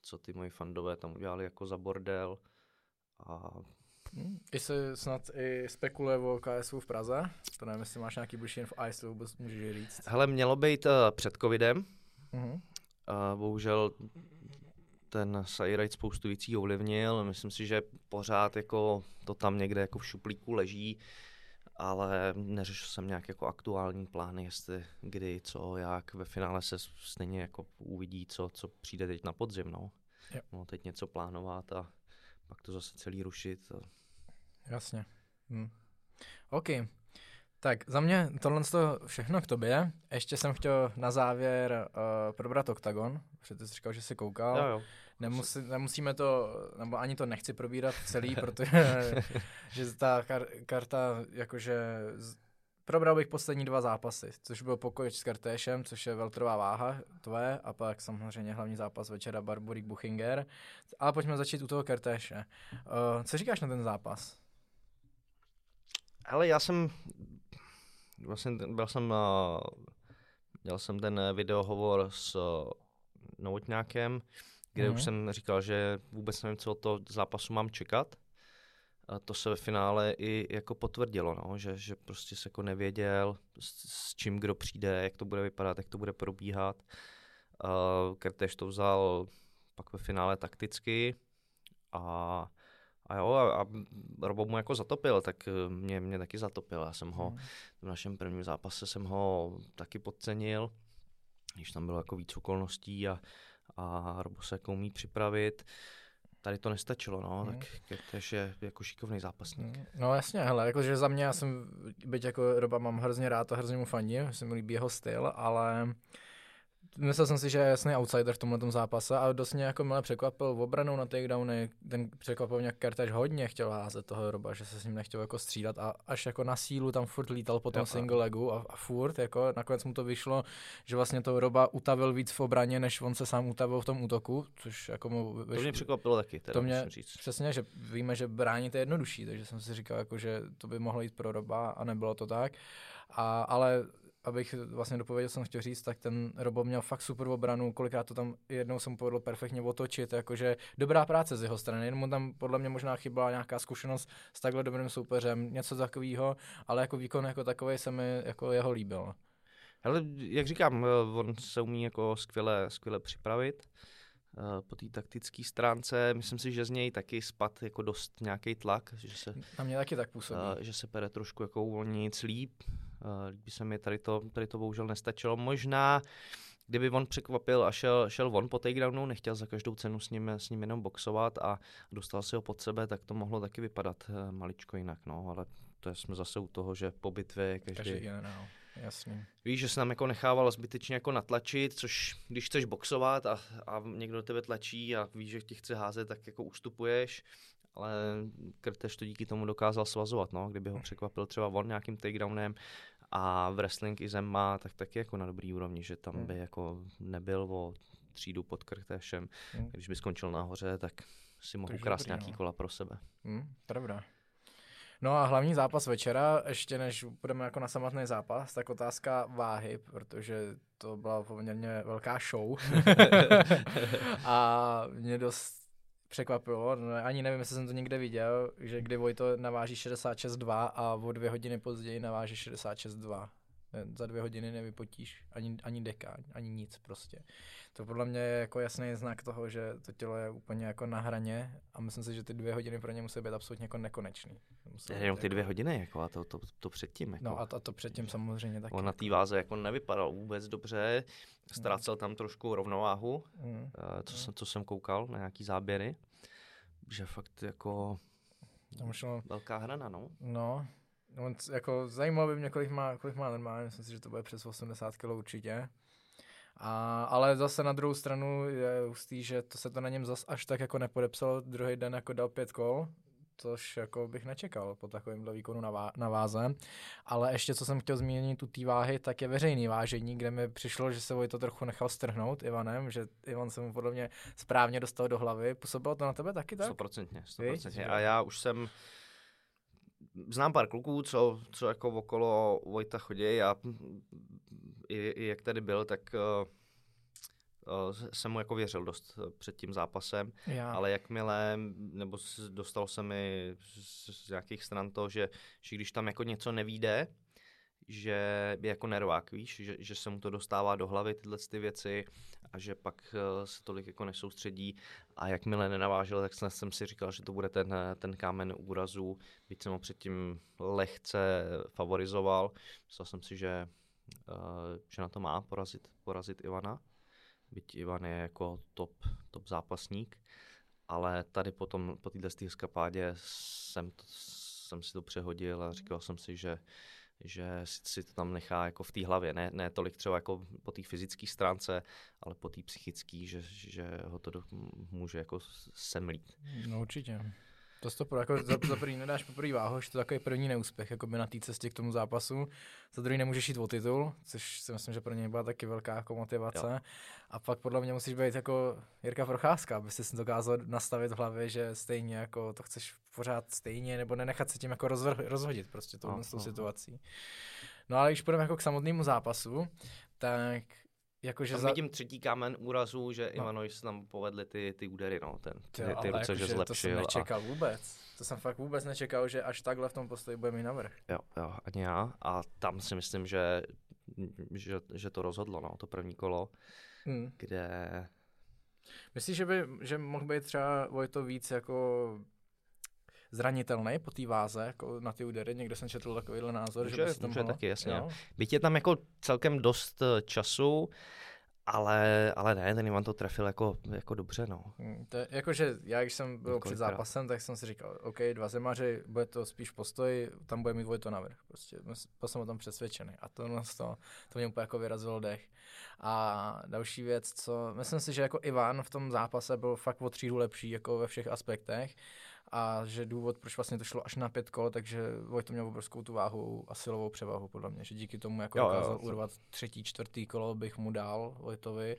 co ty moji fandové tam udělali jako za bordel. A Hmm. Jestli snad i spekuluje o KSU v Praze, to nevím, jestli máš nějaký blížší info, a jestli vůbec můžeš říct. Hele, mělo být uh, před covidem, uh-huh. uh, bohužel ten Sairite spoustu věcí ovlivnil, myslím si, že pořád jako to tam někde jako v šuplíku leží, ale neřešil jsem nějak jako aktuální plány, jestli kdy, co, jak, ve finále se stejně jako uvidí, co, co přijde teď na podzim, no. Yep. no teď něco plánovat a pak to zase celý rušit. A Jasně. Hm. OK. Tak za mě tohle to všechno k tobě. Ještě jsem chtěl na závěr uh, probrat OKTAGON, protože ty jsi říkal, že jsi koukal. Jo, jo. Nemusí, nemusíme to, nebo ani to nechci probírat celý, protože že ta kar- karta, jakože probral bych poslední dva zápasy, což byl pokoj s Kartéšem, což je veltrová váha tvoje, a pak samozřejmě hlavní zápas večera Barborík Buchinger. Ale pojďme začít u toho Kartéše. Uh, co říkáš na ten zápas? Ale já jsem, vlastně byl jsem, uh, dělal jsem ten videohovor s uh, Novotňákem, kde mm-hmm. už mhm. jsem říkal, že vůbec nevím, co od toho zápasu mám čekat. A to se ve finále i jako potvrdilo, no, že, že prostě se jako nevěděl, s, s čím kdo přijde, jak to bude vypadat, jak to bude probíhat. Uh, Kertéž to vzal pak ve finále takticky a a jo, a, a Robo mu jako zatopil, tak eh, mě, mě taky zatopil. Já jsem ho hmm. v našem prvním zápase jsem ho taky podcenil, když tam bylo jako víc okolností a, a Robo se jako umí připravit. Tady to nestačilo, no, hmm. tak Kertéž je jako šikovný zápasník. Hmm. No jasně, hele, jakože za mě já jsem, byť jako Roba mám hrozně rád a hrozně mu fandím, se mi líbí jeho styl, ale Myslel jsem si, že je jasný outsider v tomhle zápase a dost mě jako milé překvapil v obranou na takedowny. Ten překvapil mě Kertež hodně chtěl házet toho roba, že se s ním nechtěl jako střídat a až jako na sílu tam furt lítal po tom single legu a, a, furt jako nakonec mu to vyšlo, že vlastně to roba utavil víc v obraně, než on se sám utavil v tom útoku, což jako mu vyšlo. To mě překvapilo taky, teda to mě, říct. Přesně, že víme, že bránit je jednodušší, takže jsem si říkal, jako, že to by mohlo jít pro roba a nebylo to tak. A, ale abych vlastně dopověděl, jsem chtěl říct, tak ten Robo měl fakt super obranu, kolikrát to tam jednou jsem povedl perfektně otočit, jakože dobrá práce z jeho strany, jenom mu tam podle mě možná chybala nějaká zkušenost s takhle dobrým soupeřem, něco takového, ale jako výkon jako takový se mi jako jeho líbil. Ale jak říkám, on se umí jako skvěle, skvěle připravit eh, po té taktické stránce. Myslím si, že z něj taky spad jako dost nějaký tlak. Že se, Na mě taky tak působí. Eh, že se pere trošku jako uvolnit líp. Eh, líbí se mi, tady to, tady to bohužel nestačilo. Možná, kdyby on překvapil a šel, šel on po takedownu, nechtěl za každou cenu s ním, s ním jenom boxovat a dostal si ho pod sebe, tak to mohlo taky vypadat uh, maličko jinak, no, ale to jsme zase u toho, že po bitvě je každý... každý no. Jasný. Víš, že se nám jako nechával zbytečně jako natlačit, což když chceš boxovat a, a někdo do tebe tlačí a víš, že ti chce házet, tak jako ustupuješ ale Krtež to díky tomu dokázal svazovat, no, kdyby ho překvapil třeba on nějakým takedownem a wrestling i Zem má tak taky jako na dobrý úrovni, že tam hmm. by jako nebyl o třídu pod Krtešem. Hmm. Když by skončil nahoře, tak si mohl ukrást nějaký no. kola pro sebe. Hmm, pravda. No a hlavní zápas večera, ještě než půjdeme jako na samotný zápas, tak otázka váhy, protože to byla poměrně velká show. a mě dost překvapilo, no, ani nevím, jestli jsem to někde viděl, že kdy Vojto naváží 66.2 a o dvě hodiny později naváží 66.2. Za dvě hodiny nevypotíš ani, ani deka, ani nic prostě. To podle mě je jako jasný znak toho, že to tělo je úplně jako na hraně a myslím si, že ty dvě hodiny pro ně musí být absolutně jako nekonečný. Musí Jenom ty jako... dvě hodiny, jako a to, to, to předtím. Jako. No a to, to předtím samozřejmě taky. On na té váze jako nevypadal vůbec dobře, ztrácel tam trošku rovnováhu, mm. co. Jsem, co jsem koukal na nějaký záběry, že fakt jako tam šlo... velká hrana, no. No, on jako zajímalo by mě, kolik má, kolik má normálně, myslím si, že to bude přes 80 kg určitě. A, ale zase na druhou stranu je hustý, že to se to na něm zas až tak jako nepodepsalo. Druhý den jako dal pět kol, což jako bych nečekal po takovémhle výkonu na, vá- na váze. Ale ještě, co jsem chtěl zmínit tu té váhy, tak je veřejný vážení, kde mi přišlo, že se to trochu nechal strhnout Ivanem, že Ivan se mu podle mě správně dostal do hlavy. Působilo to na tebe taky tak? Stoprocentně, stoprocentně. A já už jsem znám pár kluků, co, co jako okolo Vojta chodí a i, i jak tady byl, tak uh, jsem mu jako věřil dost eh, před tím zápasem, Já. ale jakmile, nebo dostal se mi z, z nějakých stran to, že, že když tam jako něco nevíde, že je jako nervák, víš, že, že se mu to dostává do hlavy tyhle ty věci a že pak se tolik jako nesoustředí a jakmile nenavážel, tak jsem si říkal, že to bude ten, ten kámen úrazu, byť jsem ho předtím lehce favorizoval, myslel jsem si, že Eh, že na to má porazit, porazit Ivana. Byť Ivan je jako top, top zápasník, ale tady potom, po této eskapádě jsem, to, jsem si to přehodil a říkal jsem si, že že si to tam nechá jako v té hlavě, ne, ne tolik třeba jako po té fyzické stránce, ale po té psychické, že, že ho to do, může jako semlít. No určitě. To stop, jako za, za první nedáš poprvé váhu, že to je takový první neúspěch jako by na té cestě k tomu zápasu. Za druhý nemůžeš jít o titul, což si myslím, že pro něj byla taky velká jako motivace. Jo. A pak podle mě musíš být jako Jirka Procházka, aby si dokázal nastavit v hlavě, že stejně jako to chceš pořád stejně, nebo nenechat se tím jako rozvr- rozhodit prostě tou, no, tou situací. No ale když půjdeme jako k samotnému zápasu, tak Jakože tam za... vidím třetí kámen úrazu, že no. Ivanovi se tam povedly ty, ty údery, no, ten, ty, ty, ty ruce, že zlepšil. To jsem nečekal a... vůbec. To jsem fakt vůbec nečekal, že až takhle v tom postoji bude mít navrh. Jo, jo, ani já. A tam si myslím, že, že, že to rozhodlo, no, to první kolo, hmm. kde... Myslíš, že by že mohl být třeba Vojto víc jako zranitelný po té váze, jako na ty údery. Někde jsem četl takovýhle názor, může, že by se tam taky, jasně. Jo? Byť je tam jako celkem dost eh, času, ale, ale ne, ten Ivan to trefil jako, jako dobře, no. Hmm, to je, jakože já, když jsem byl před zápasem, tak jsem si říkal, OK, dva zemaři, bude to spíš postoj, tam bude mít to navrh. Prostě byl jsem o tom přesvědčený. A to, to, to mě úplně jako vyrazilo dech. A další věc, co, myslím si, že jako Ivan v tom zápase byl fakt o třídu lepší, jako ve všech aspektech a že důvod, proč vlastně to šlo až na pět kol, takže Vojto měl obrovskou tu váhu a silovou převahu podle mě, že díky tomu jako jo, dokázal jo, urvat třetí, čtvrtý kolo bych mu dal Vojtovi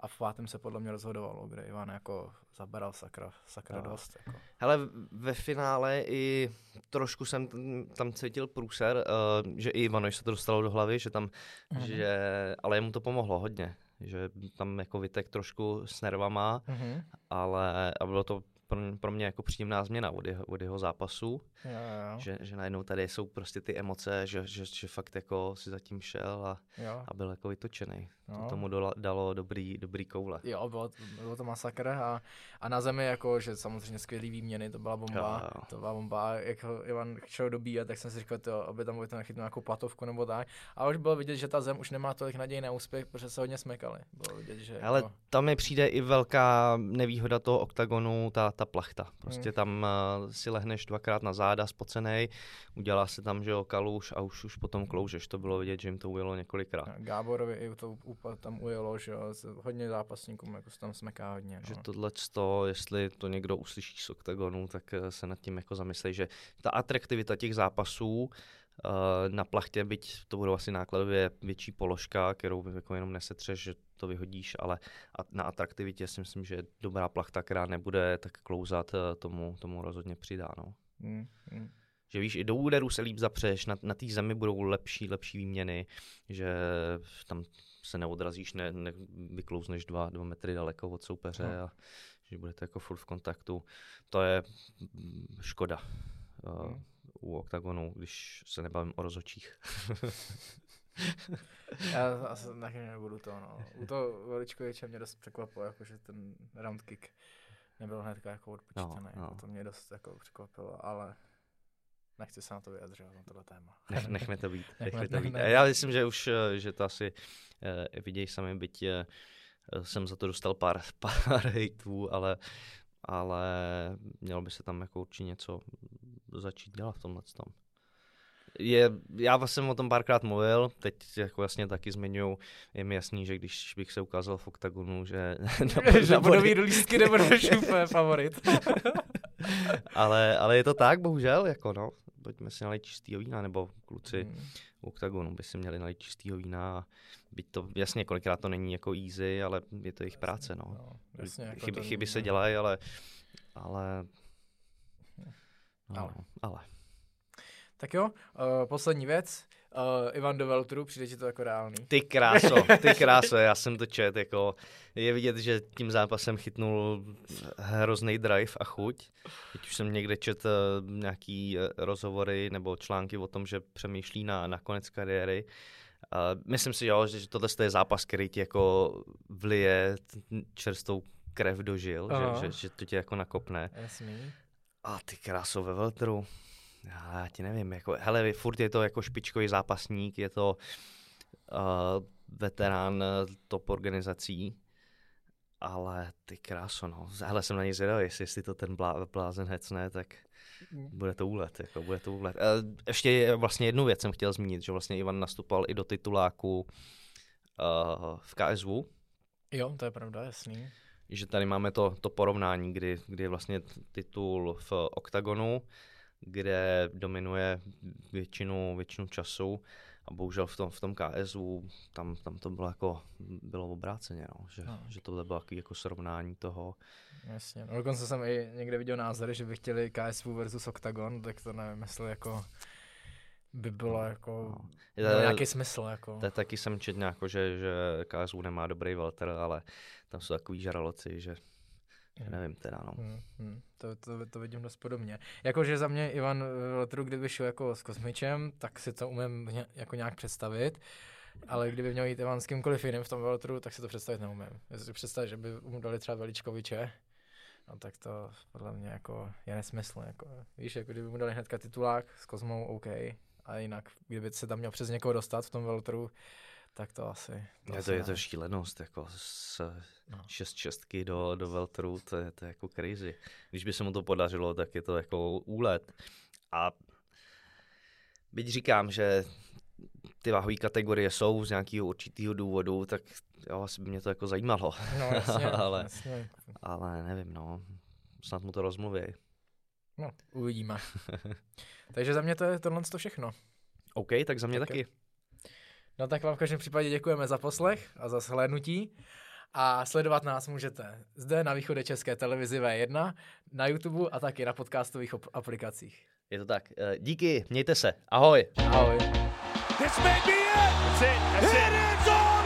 a v pátém se podle mě rozhodovalo, kde Ivan jako zaberal sakra, sakra no. dost. Jako. Hele, ve finále i trošku jsem tam cítil průser, uh, že i Ivanovi se to dostalo do hlavy, že tam, mm-hmm. že, ale jemu to pomohlo hodně, že tam jako vytek trošku s nervama, mm-hmm. ale a bylo to pro, pro mě jako příjemná změna od jeho, od jeho zápasu, jo, jo. Že, že najednou tady jsou prostě ty emoce, že, že, že fakt jako si zatím šel a, a byl jako vytočený. To tomu dalo, dalo dobrý, dobrý koule. Jo, bylo, bylo to masakr a, a na zemi jako, že samozřejmě skvělý výměny, to byla bomba, jo, jo. to byla bomba, jak ho Ivan šel dobíjet, tak jsem si říkal, to, aby tam to nechytnul nějakou platovku nebo tak. A už bylo vidět, že ta zem už nemá tolik naději na úspěch, protože se hodně smekali. Bylo vidět, že Ale jako... tam mi přijde i velká nevýhoda toho oktagonu, ta, ta plachta. Prostě hmm. tam uh, si lehneš dvakrát na záda spocenej, udělá se tam, že jo, kaluš a už, už potom kloužeš. To bylo vidět, že jim to ujelo několikrát. Gáborovi i to tam ujelo, že jo, hodně zápasníkům jako se tam smeká hodně. No. Že tohle to, jestli to někdo uslyší z oktagonu, tak eh, se nad tím jako zamyslej, že ta atraktivita těch zápasů uh, na plachtě, byť to budou asi nákladově větší položka, kterou jako jenom nesetřeš, že to vyhodíš, ale na atraktivitě si myslím, že dobrá plachta, která nebude tak klouzat, eh, tomu, tomu rozhodně přidá. No. Mm, mm že víš, i do úderu se líp zapřeš, na, na té zemi budou lepší, lepší výměny, že tam se neodrazíš, ne, ne vyklouzneš dva, dva metry daleko od soupeře no. a že budete jako furt v kontaktu. To je škoda uh, u oktagonu, když se nebavím o rozočích. Já asi taky nebudu to, no. U toho Veličkoviče mě dost překvapilo, jakože ten round kick nebyl hned jako odpočítaný. No, no. To mě dost jako překvapilo, ale Nechci se na to vyjadřovat, na tohle téma. Nech, nechme to být. Nechme, nechme to být. A já myslím, že už, eh, že to asi uh, vidějí sami, byť uh, jsem za to dostal pár, pár hejtů, ale, ale mělo by se tam jako určitě něco začít dělat v tomhle tom. Je, já jsem o tom párkrát mluvil, teď jako vlastně taky zmiňuji, je mi jasný, že když bych se ukázal v oktagonu, že... že bodový lístky nebudeš úplně favorit. ale, ale je to tak, bohužel, jako no pojďme si nalít čistýho vína, nebo kluci mm. u oktagonu by si měli nalít čistýho vína. Byť to, jasně, kolikrát to není jako easy, ale je to jejich práce, no. no jasně, jako chyby, chyby se dělají, ale, ale, no, ale. ale. Tak jo, uh, poslední věc. Uh, Ivan do Veltru, přijde ti to jako reálný? Ty kráso, ty kráso, já jsem to čet, jako je vidět, že tím zápasem chytnul hrozný drive a chuť. Teď už jsem někde čet uh, nějaký uh, rozhovory nebo články o tom, že přemýšlí na, na konec kariéry. Uh, myslím si, jo, že tohle je zápas, který ti jako vlije čerstvou krev do žil, že, že, že to tě jako nakopne. Jasný. A ty kráso ve Veltru já ti nevím, jako, hele, furt je to jako špičkový zápasník, je to uh, veterán eh, top organizací, ale ty kráso, no. Hele, jsem na něj zvědavý, jestli, jestli to ten blá, blázen hecne, tak mm. bude to úlet, jako bude to úlet. Uh, ještě vlastně jednu věc jsem chtěl zmínit, že vlastně Ivan nastupoval i do tituláku uh, v KSV. Jo, to je pravda, jasný. Že tady máme to, to porovnání, kdy, kdy je vlastně titul v OKTAGONu, kde dominuje většinu, většinu času a bohužel v tom, v tom KSU tam, tam to bylo jako, bylo obráceně, no, že, no. že tohle bylo jako srovnání toho. Jasně, no dokonce jsem i někde viděl názory, že by chtěli KSU versus Octagon, tak to nevím, jestli jako by bylo no, jako no. Je, nějaký smysl. Jako. To taky jsem četl jako, že, že KSU nemá dobrý velter, ale tam jsou takový žraloci, že já nevím teda, no. Hmm, hmm. To, to, to vidím dost podobně. Jakože za mě Ivan Letru, kdyby šel jako s Kosmičem, tak si to umím jako nějak představit. Ale kdyby měl jít Ivan s kýmkoliv jiným v tom veltru, tak si to představit neumím. Jestli si představit, že by mu dali třeba Veličkoviče, no tak to podle mě jako je nesmysl. Jako, víš, jako kdyby mu dali hnedka titulák s Kozmou, OK, a jinak, kdyby se tam měl přes někoho dostat v tom veltru, tak to asi... To je, to, je to šílenost, jako z no. šest šestky do, do Veltru, to je, to je jako crazy. Když by se mu to podařilo, tak je to jako úlet. A byť říkám, že ty váhové kategorie jsou z nějakého určitého důvodu, tak jo, asi by mě to jako zajímalo. No, jasně, ale, jasně. ale nevím, no. Snad mu to rozmluví. No, uvidíme. Takže za mě to je tohle to všechno. OK, tak za mě tak taky. No tak vám v každém případě děkujeme za poslech a za shlédnutí. A sledovat nás můžete zde na východě České televizi V1, na YouTube a taky na podcastových aplikacích. Je to tak. Eh, díky, mějte se. Ahoj. Ahoj. This may be it. That's it. That's it, it is all over.